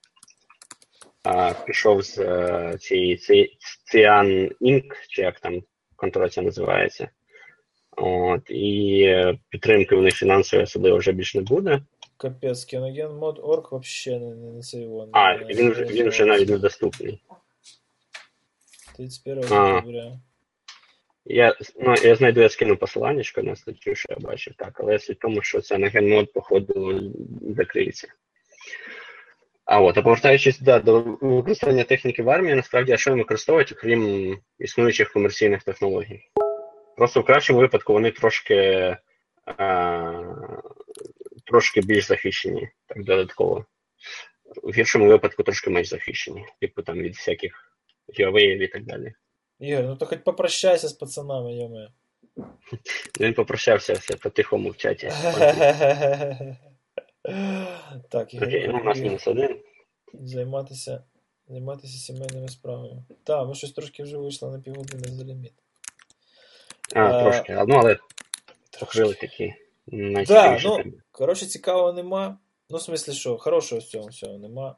пішов з е, цієї ці, Cyan Inc., чи як там контора ця називається. От, і е, підтримки у них фінансової особливо вже більше не буде. Капець, Кіноген мод.org вообще не, не, не це його. А, не, він, вже- він вже навіть недоступний. 31 декабря. Я, ну, я знайду, я скину посиланнячко на статтю, що я бачив, так, але суть в тому, що це на генмод, походу, закриється. А от, а повертаючись да, до використання техніки в армії, насправді, а що їм використовують, окрім існуючих комерційних технологій? Просто в кращому випадку вони трошки, а, трошки більш захищені, так додатково. В гіршому випадку трошки менш захищені, типу там від всяких Huawei і так далі. Ігор, ну то хоч попрощайся з пацанами, йоме. Він попрощався все по-тихому в чаті. так, Окей, ну Ігор, мінус один. займатися, займатися сімейними справами. Так, ми щось трошки вже вийшли на півгодини за ліміт. А, Е, трошки. А, Ну, але покрили такі найцікавіші ну. Коротше, цікавого нема. Ну, в смислі, що, хорошого з цього всього нема.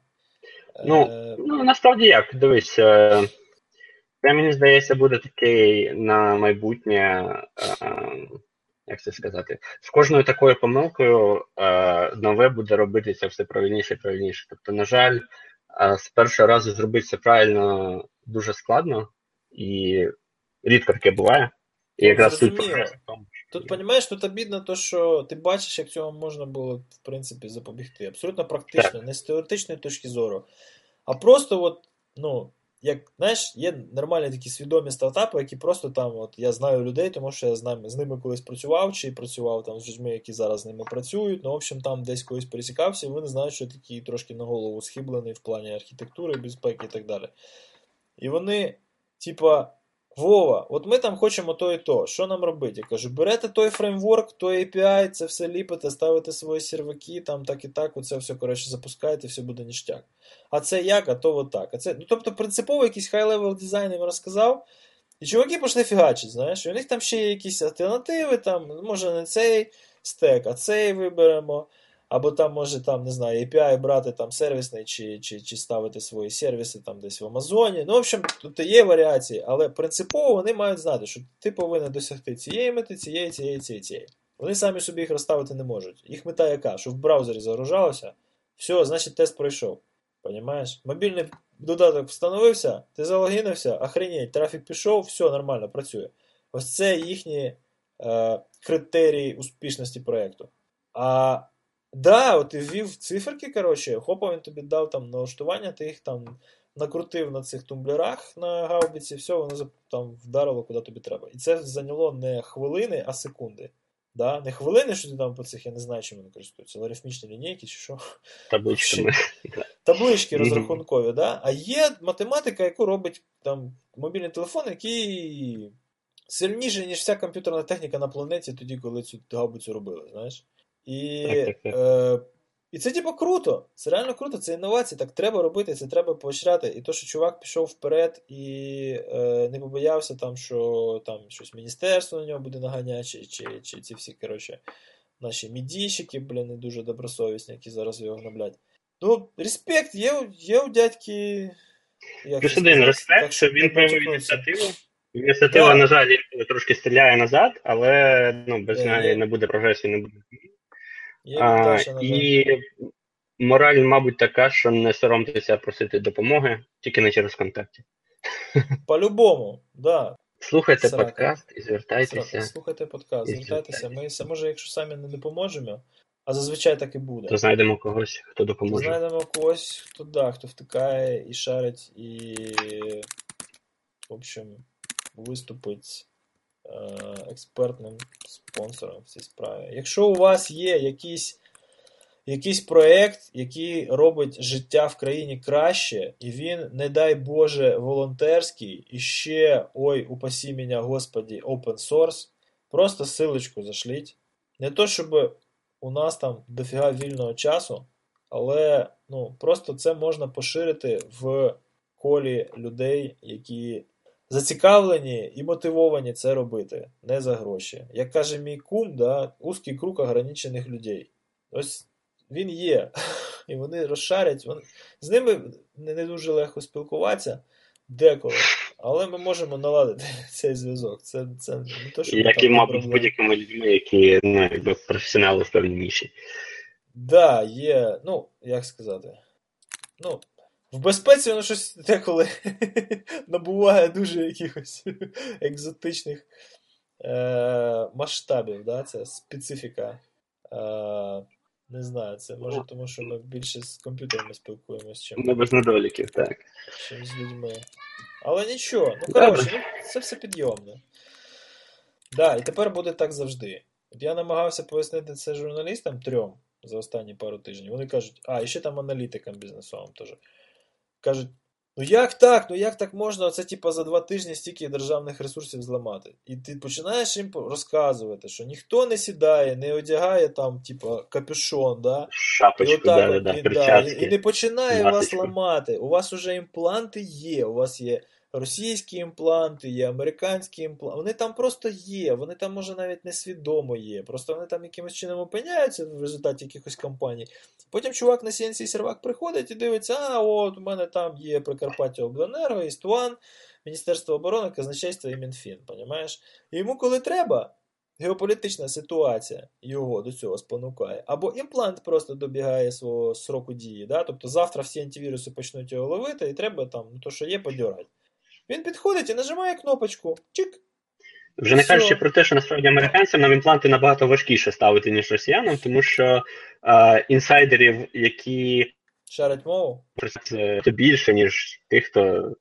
Ну, Е, Ну, насправді як, дивись, це мені здається, буде такий на майбутнє, е, як це сказати, з кожною такою помилкою е, нове буде робитися все правильніше і правильніше. Тобто, на жаль, е, з першого разу зробити це правильно дуже складно і рідко таке буває. І якраз зрозуміло. тому. Тут, розумієш, тут обідно то, що ти бачиш, як цього можна було, в принципі, запобігти. Абсолютно практично, не з теоретичної точки зору. А просто, от, ну, як, знаєш, є нормальні такі свідомі стартапи, які просто там, от я знаю людей, тому що я з ними, з ними колись працював, чи працював там з людьми, які зараз з ними працюють. Ну, в общем, там десь колись пересікався, і вони знають, що такі трошки на голову схиблений в плані архітектури, безпеки і так далі. І вони, типа, Вова, от ми там хочемо то і то. Що нам робити? Я кажу, берете той фреймворк, той API, це все ліпите, ставите свої серваки, там так і так, оце все коротше запускаєте, все буде ніштяк. А це як, а то отак. А це, ну, тобто, принципово якийсь high-level дизайн їм розказав. І чуваки пішли фігачити, знаєш, у них там ще є якісь альтернативи, там, може не цей стек, а цей виберемо. Або там може там, не знаю, API брати там сервісний, чи, чи, чи ставити свої сервіси там десь в Амазоні. Ну, в общем, тут є варіації, але принципово вони мають знати, що ти повинен досягти цієї мети, цієї, цієї, цієї, цієї. Вони самі собі їх розставити не можуть. Їх мета яка? Що в браузері загружалося, все, значить тест пройшов. Понімаєш? Мобільний додаток встановився, ти залогінився, охренеть, трафік пішов, все нормально, працює. Ось це їхні е, критерії успішності проєкту. А Да, от ти ввів циферки, коротше, хопа, він тобі дав там налаштування, ти їх там накрутив на цих тумблерах на гаубиці, все, воно там вдарило куди тобі треба. І це зайняло не хвилини, а секунди. Да? Не хвилини, що ти там по цих, я не знаю, чим вони користуються, логарифмічні лінійки чи що. Табличками. Таблички розрахункові, да? а є математика, яку робить там мобільний телефон, який сильніший, ніж вся комп'ютерна техніка на планеті тоді, коли цю гаубицю робили, знаєш. І, Так, так, так. Е, і це типу круто. Це реально круто, це інновації, так треба робити, це треба поощряти. І то, що чувак пішов вперед і е, не побоявся, там, що там щось міністерство на нього буде наганяти, чи, чи, чи ці всі, коротше, наші мідійщики, блін, не дуже добросовісні, які зараз його гноблять. Ну, респект, є, є у дядьки. Як Плюс один респект, Так, що він проявив ініціативу. Ініціатива, Да. на жаль, трошки стріляє назад, але ну, без Є, неї не буде прогресу, не буде. А, і мораль, мабуть, така, що не соромтеся просити допомоги, тільки не через контакті. По-любому, да. Слухайте Срака. подкаст і звертайтеся, Слухайте подкаст, І звертайтеся. Ми може, якщо самі не допоможемо, а зазвичай так і буде. то знайдемо когось, хто допоможе. Знайдемо когось, хто да, хто втикає і шарить, і, в общем, виступить експертним спонсором в цій справі. Якщо у вас є якийсь, якийсь проєкт, який робить життя в країні краще, і він, не дай Боже, волонтерський, і ще, ой, упасі мене, Господі, open source, просто силочку зашліть. Не то, щоб у нас там дофіга вільного часу, але ну, просто це можна поширити в колі людей, які зацікавлені і мотивовані це робити, не за гроші. Як каже мій кум, да, узкий круг ограничених людей. Ось він є. І вони розшарять. Вони... З ними не, дуже легко спілкуватися деколи, але ми можемо наладити цей зв'язок. Це, це не то, що Як і, мабуть, з будь-якими людьми, які ну, якби професіонали в певній ніші. Да, є, ну, як сказати. Ну, в безпеці воно щось деколи набуває дуже якихось екзотичних е- масштабів, да? це специфіка. Е- не знаю, це може тому, що ми більше з комп'ютерами спілкуємося, чим, Не без недоліків, так. чим з людьми. Але нічого, ну коротше, ну, це все підйомне. Да, і тепер буде так завжди. От я намагався пояснити це журналістам трьом за останні пару тижнів. Вони кажуть, а, і ще там аналітикам бізнесовим теж. Кажуть, ну як так? Ну як так можна? Оце типу, за два тижні стільки державних ресурсів зламати. І ти починаєш їм розказувати, що ніхто не сідає, не одягає там, типу, капюшон, да? І отак, да, і, да, і, і не починає вас ламати. У вас уже імпланти є. У вас є російські імпланти, є американські імпланти. Вони там просто є. Вони там, може, навіть несвідомо є. Просто вони там якимось чином опиняються в результаті якихось кампаній. Потім чувак на CNC сервак приходить і дивиться, а от у мене там є Прикарпаття Обленерго, Істван, Міністерство оборони, казначейство і Мінфін. Понімаєш? І йому, коли треба, геополітична ситуація його до цього спонукає. Або імплант просто добігає свого сроку дії. Да? Тобто завтра всі антивіруси почнуть його ловити, і треба там, ну то, що є, подьоргати. Він підходить і нажимає кнопочку. Чик. Вже не кажучи про те, що насправді американцям нам імпланти набагато важкіше ставити, ніж росіянам, тому що е, інсайдерів, які Шарить мову. то більше, ніж тих, хто.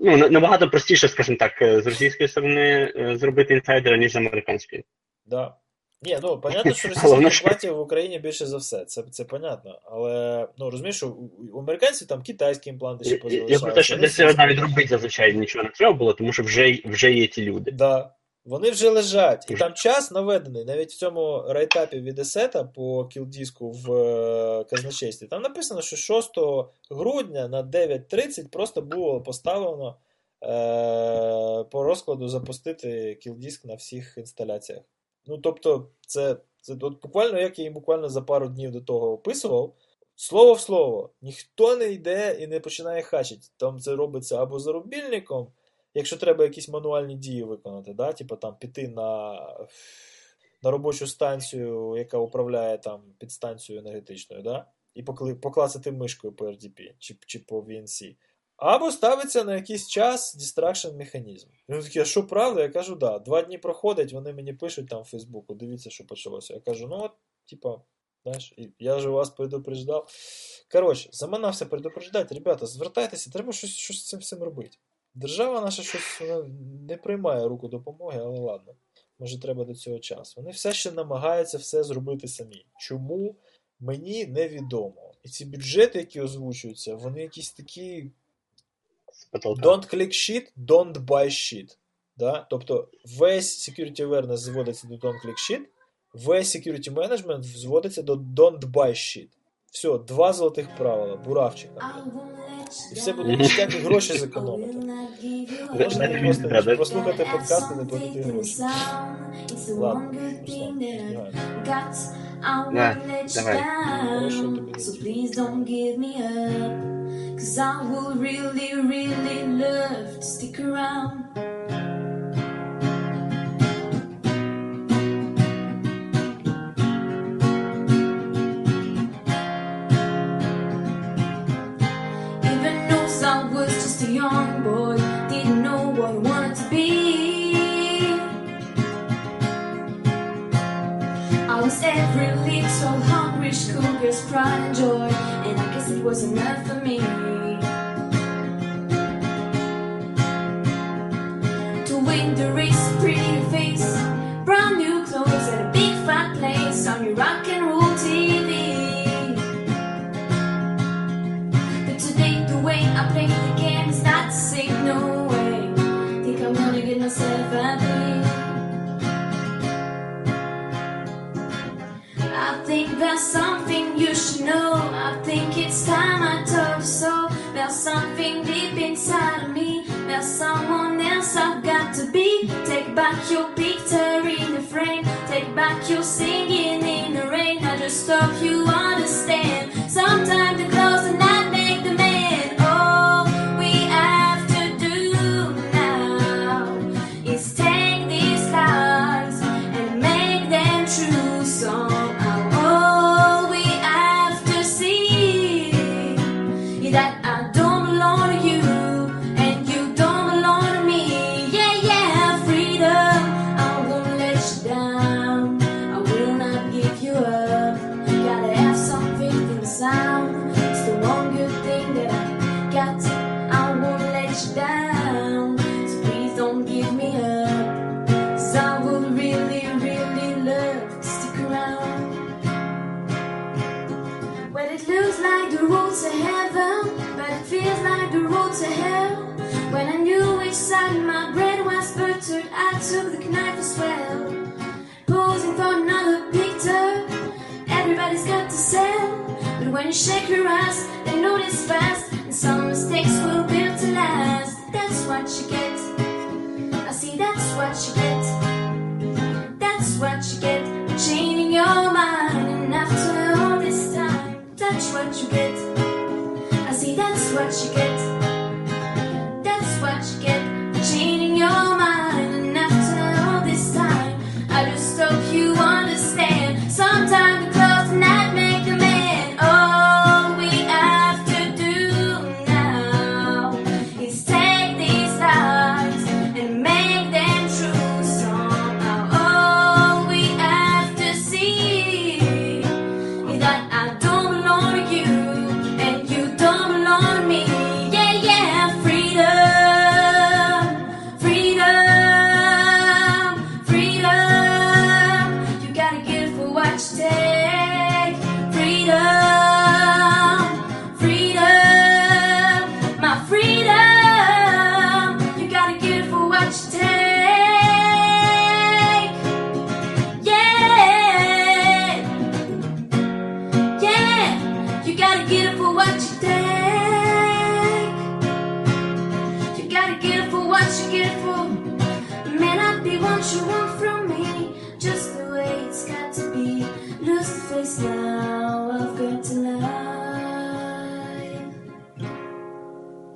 Ну, набагато простіше, скажімо так, з російської сторони е, зробити інсайдера, ніж з американської. Да. Ні, ну понятно, що російських що- в Україні більше за все. Це, це понятно. Але ну розумієш, що у, американців там китайські імпланти ще Я, про те, що для цього навіть робити зазвичай нічого не треба було, тому що вже, вже є ті люди. Да. Вони вже лежать. І там час наведений. Навіть в цьому райтапі від Есета по кілдиску в е, казначействі. Там написано, що 6 грудня на 9.30 просто було поставлено е, по розкладу запустити кілдиск на всіх інсталяціях. Ну, тобто, це, це от буквально, як я їм буквально за пару днів до того описував, слово в слово, ніхто не йде і не починає хачити. Там це робиться або за рубільником, якщо треба якісь мануальні дії виконати, да? типу там піти на, на робочу станцію, яка управляє там підстанцією енергетичною, да? і покли- поклацати мишкою по RDP чи, чи по VNC. Або ставиться на якийсь час дистракшн механізм. Вони такі, а що правда? Я кажу, да. Два дні проходять, вони мені пишуть там в Фейсбуку, дивіться, що почалося. Я кажу, ну от, типа, Знаєш, я же вас предупреждав. Коротше, заманався предупреждати. Ребята, звертайтеся, треба щось, щось з цим всім робити. Держава наша щось вона не приймає руку допомоги, але ладно. Може, треба до цього часу. Вони все ще намагаються все зробити самі. Чому? Мені невідомо. І ці бюджети, які озвучуються, вони якісь такі потолка. Don't click shit, don't buy shit. Да? Тобто весь security awareness зводиться до don't click shit, весь security management зводиться до don't buy shit. Все, два золотих правила, буравчика. І все буде ніштяк гроші зекономити. Можете просто Да-да. прослухати подкаст і не платити гроші. Ладно, Руслан, Ладно, давай. Да, давай. Cause I would really, really love to stick around. Even I was just a young boy, didn't know what I wanted to be. I was every little hungry schoolgirl's pride and joy it was enough for me. To win the race, pretty face, brand new clothes, and a big fat place on your rock and roll TV. But today, the way I play the game is not the same, no way. Think I'm gonna get myself happy. I think there's something you should know. I think it's time I told you so. There's something deep inside of me. There's someone else I've got to be. Take back your picture in the frame. Take back your singing in the rain. I just hope you